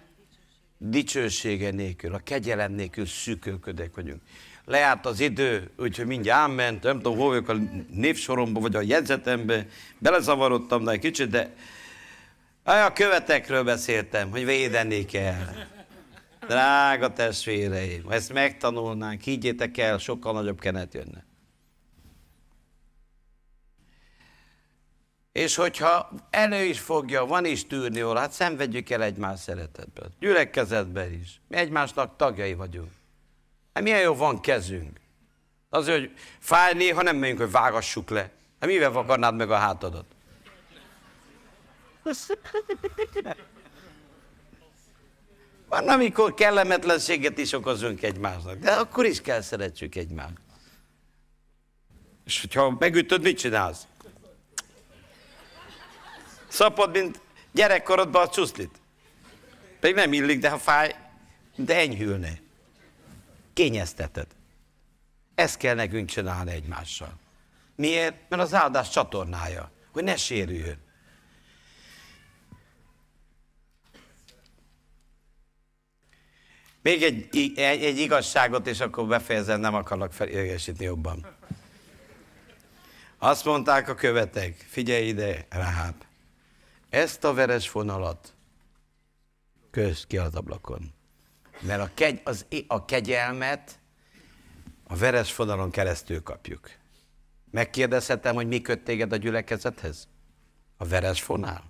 dicsősége nélkül, a kegyelem nélkül szűkölködek vagyunk lejárt az idő, úgyhogy mindjárt ámment, nem tudom, hol vagyok a névsoromba, vagy a jegyzetembe, belezavarodtam de egy kicsit, de a követekről beszéltem, hogy védeni kell. Drága testvéreim, ha ezt megtanulnánk, higgyétek el, sokkal nagyobb kenet jönne. És hogyha elő is fogja, van is tűrni óra, hát szenvedjük el egymás szeretetből. Gyülekezetben is. Mi egymásnak tagjai vagyunk. Hát milyen jó van kezünk. Azért, hogy fáj néha nem megyünk, hogy vágassuk le. Hát mivel vakarnád meg a hátadat? Van, amikor kellemetlenséget is okozunk egymásnak, de akkor is kell szeretjük egymást. És hogyha megütöd, mit csinálsz? Szapod, mint gyerekkorodban a csuszlit. Pedig nem illik, de ha fáj, de enyhülne. Kényezteted. Ezt kell nekünk csinálni egymással. Miért? Mert az áldás csatornája, hogy ne sérüljön. Még egy, egy, egy igazságot, és akkor befejezem, nem akarok felégesíteni jobban. Azt mondták a követek, figyelj ide, Rahab, ezt a veres vonalat közt ki az ablakon. Mert a, kegy, az, a kegyelmet a veres vonalon keresztül kapjuk. Megkérdezhetem, hogy mi köt téged a gyülekezethez? A veres fonál?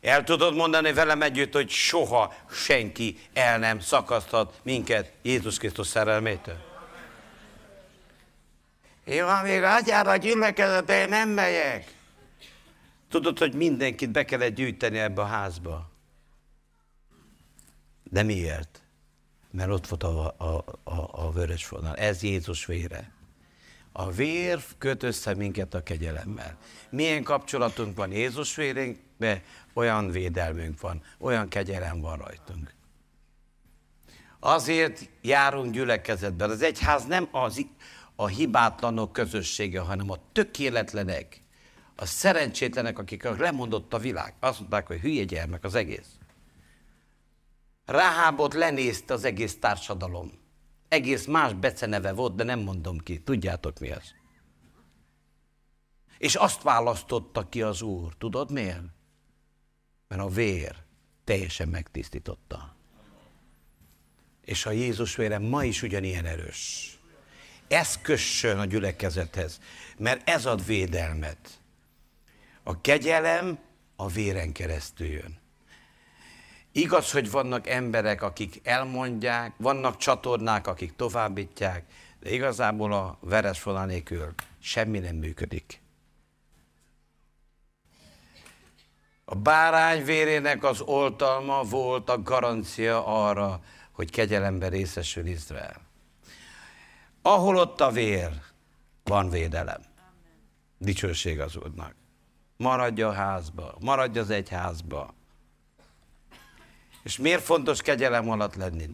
El tudod mondani velem együtt, hogy soha senki el nem szakaszthat minket Jézus Krisztus szerelmétől? Én van még atyára a gyülekezetre, nem megyek. Tudod, hogy mindenkit be kellett gyűjteni ebbe a házba. De miért? Mert ott volt a, a, a, a vörös vonal. Ez Jézus vére. A vér köt össze minket a kegyelemmel. Milyen kapcsolatunk van Jézus vérénkbe, olyan védelmünk van, olyan kegyelem van rajtunk. Azért járunk gyülekezetben. Az egyház nem az, a hibátlanok közössége, hanem a tökéletlenek, a szerencsétlenek, akik lemondott a világ. Azt mondták, hogy hülye gyermek az egész. Ráhábot lenézte az egész társadalom. Egész más beceneve volt, de nem mondom ki. Tudjátok mi az? És azt választotta ki az Úr. Tudod miért? Mert a vér teljesen megtisztította. És a Jézus vére ma is ugyanilyen erős. Ez kössön a gyülekezethez, mert ez ad védelmet. A kegyelem a véren keresztül jön. Igaz, hogy vannak emberek, akik elmondják, vannak csatornák, akik továbbítják, de igazából a veres vonal nélkül semmi nem működik. A bárány vérének az oltalma volt a garancia arra, hogy kegyelemben részesül Izrael. Ahol ott a vér, van védelem. Dicsőség az Úrnak. Maradja a házba, maradj az egyházba. És miért fontos kegyelem alatt lenni?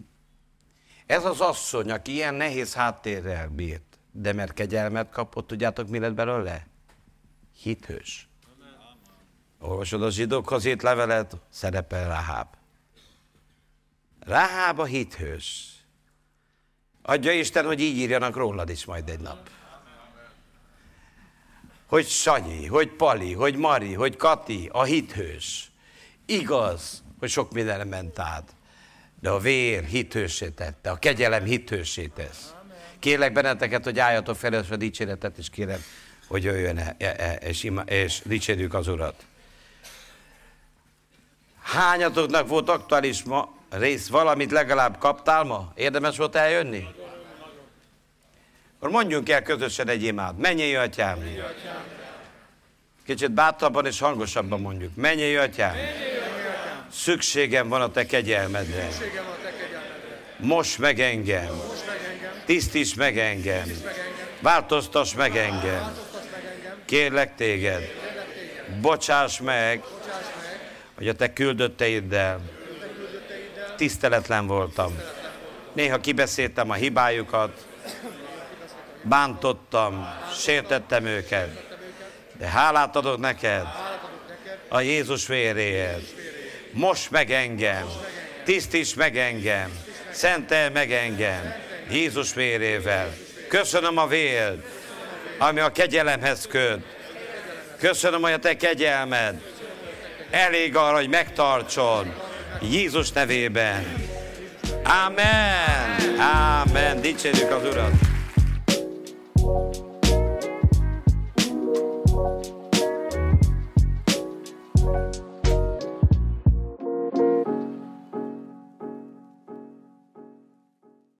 Ez az asszony, aki ilyen nehéz háttérrel bírt, de mert kegyelmet kapott, tudjátok, mi lett belőle? Hithős. Olvasod a zsidókhoz írt levelet, szerepel Rahab. Rahab a hithős. Adja Isten, hogy így írjanak rólad is majd egy nap. Hogy Sanyi, hogy Pali, hogy Mari, hogy Kati, a hithős. Igaz, hogy sok minden ment át, de a vér hithősé tette, a kegyelem hithősé tesz. Kérlek benneteket, hogy álljatok fel, a dicséretet, és kérem, hogy jöjjön -e, e, és, ima, és dicsérjük az Urat. Hányatoknak volt aktuális ma rész, valamit legalább kaptál ma? Érdemes volt eljönni? Akkor mondjunk el közösen egy imád. Menjél, atyám! Kicsit bátrabban és hangosabban mondjuk. Menjél, atyám! Szükségem van a te kegyelmedre. Most meg engem. Tisztíts meg engem. Változtass meg engem. Kérlek téged. Bocsáss meg, hogy a te küldötteiddel tiszteletlen voltam. Néha kibeszéltem a hibájukat, bántottam, sértettem őket, de hálát adok neked a Jézus véréért. Most meg engem, tisztíts meg engem, szentel meg engem Jézus vérével. Köszönöm a vér, ami a kegyelemhez köt. Köszönöm, hogy a te kegyelmed elég arra, hogy megtartson Jézus nevében. Amen. Amen. Dicsérjük az Urat.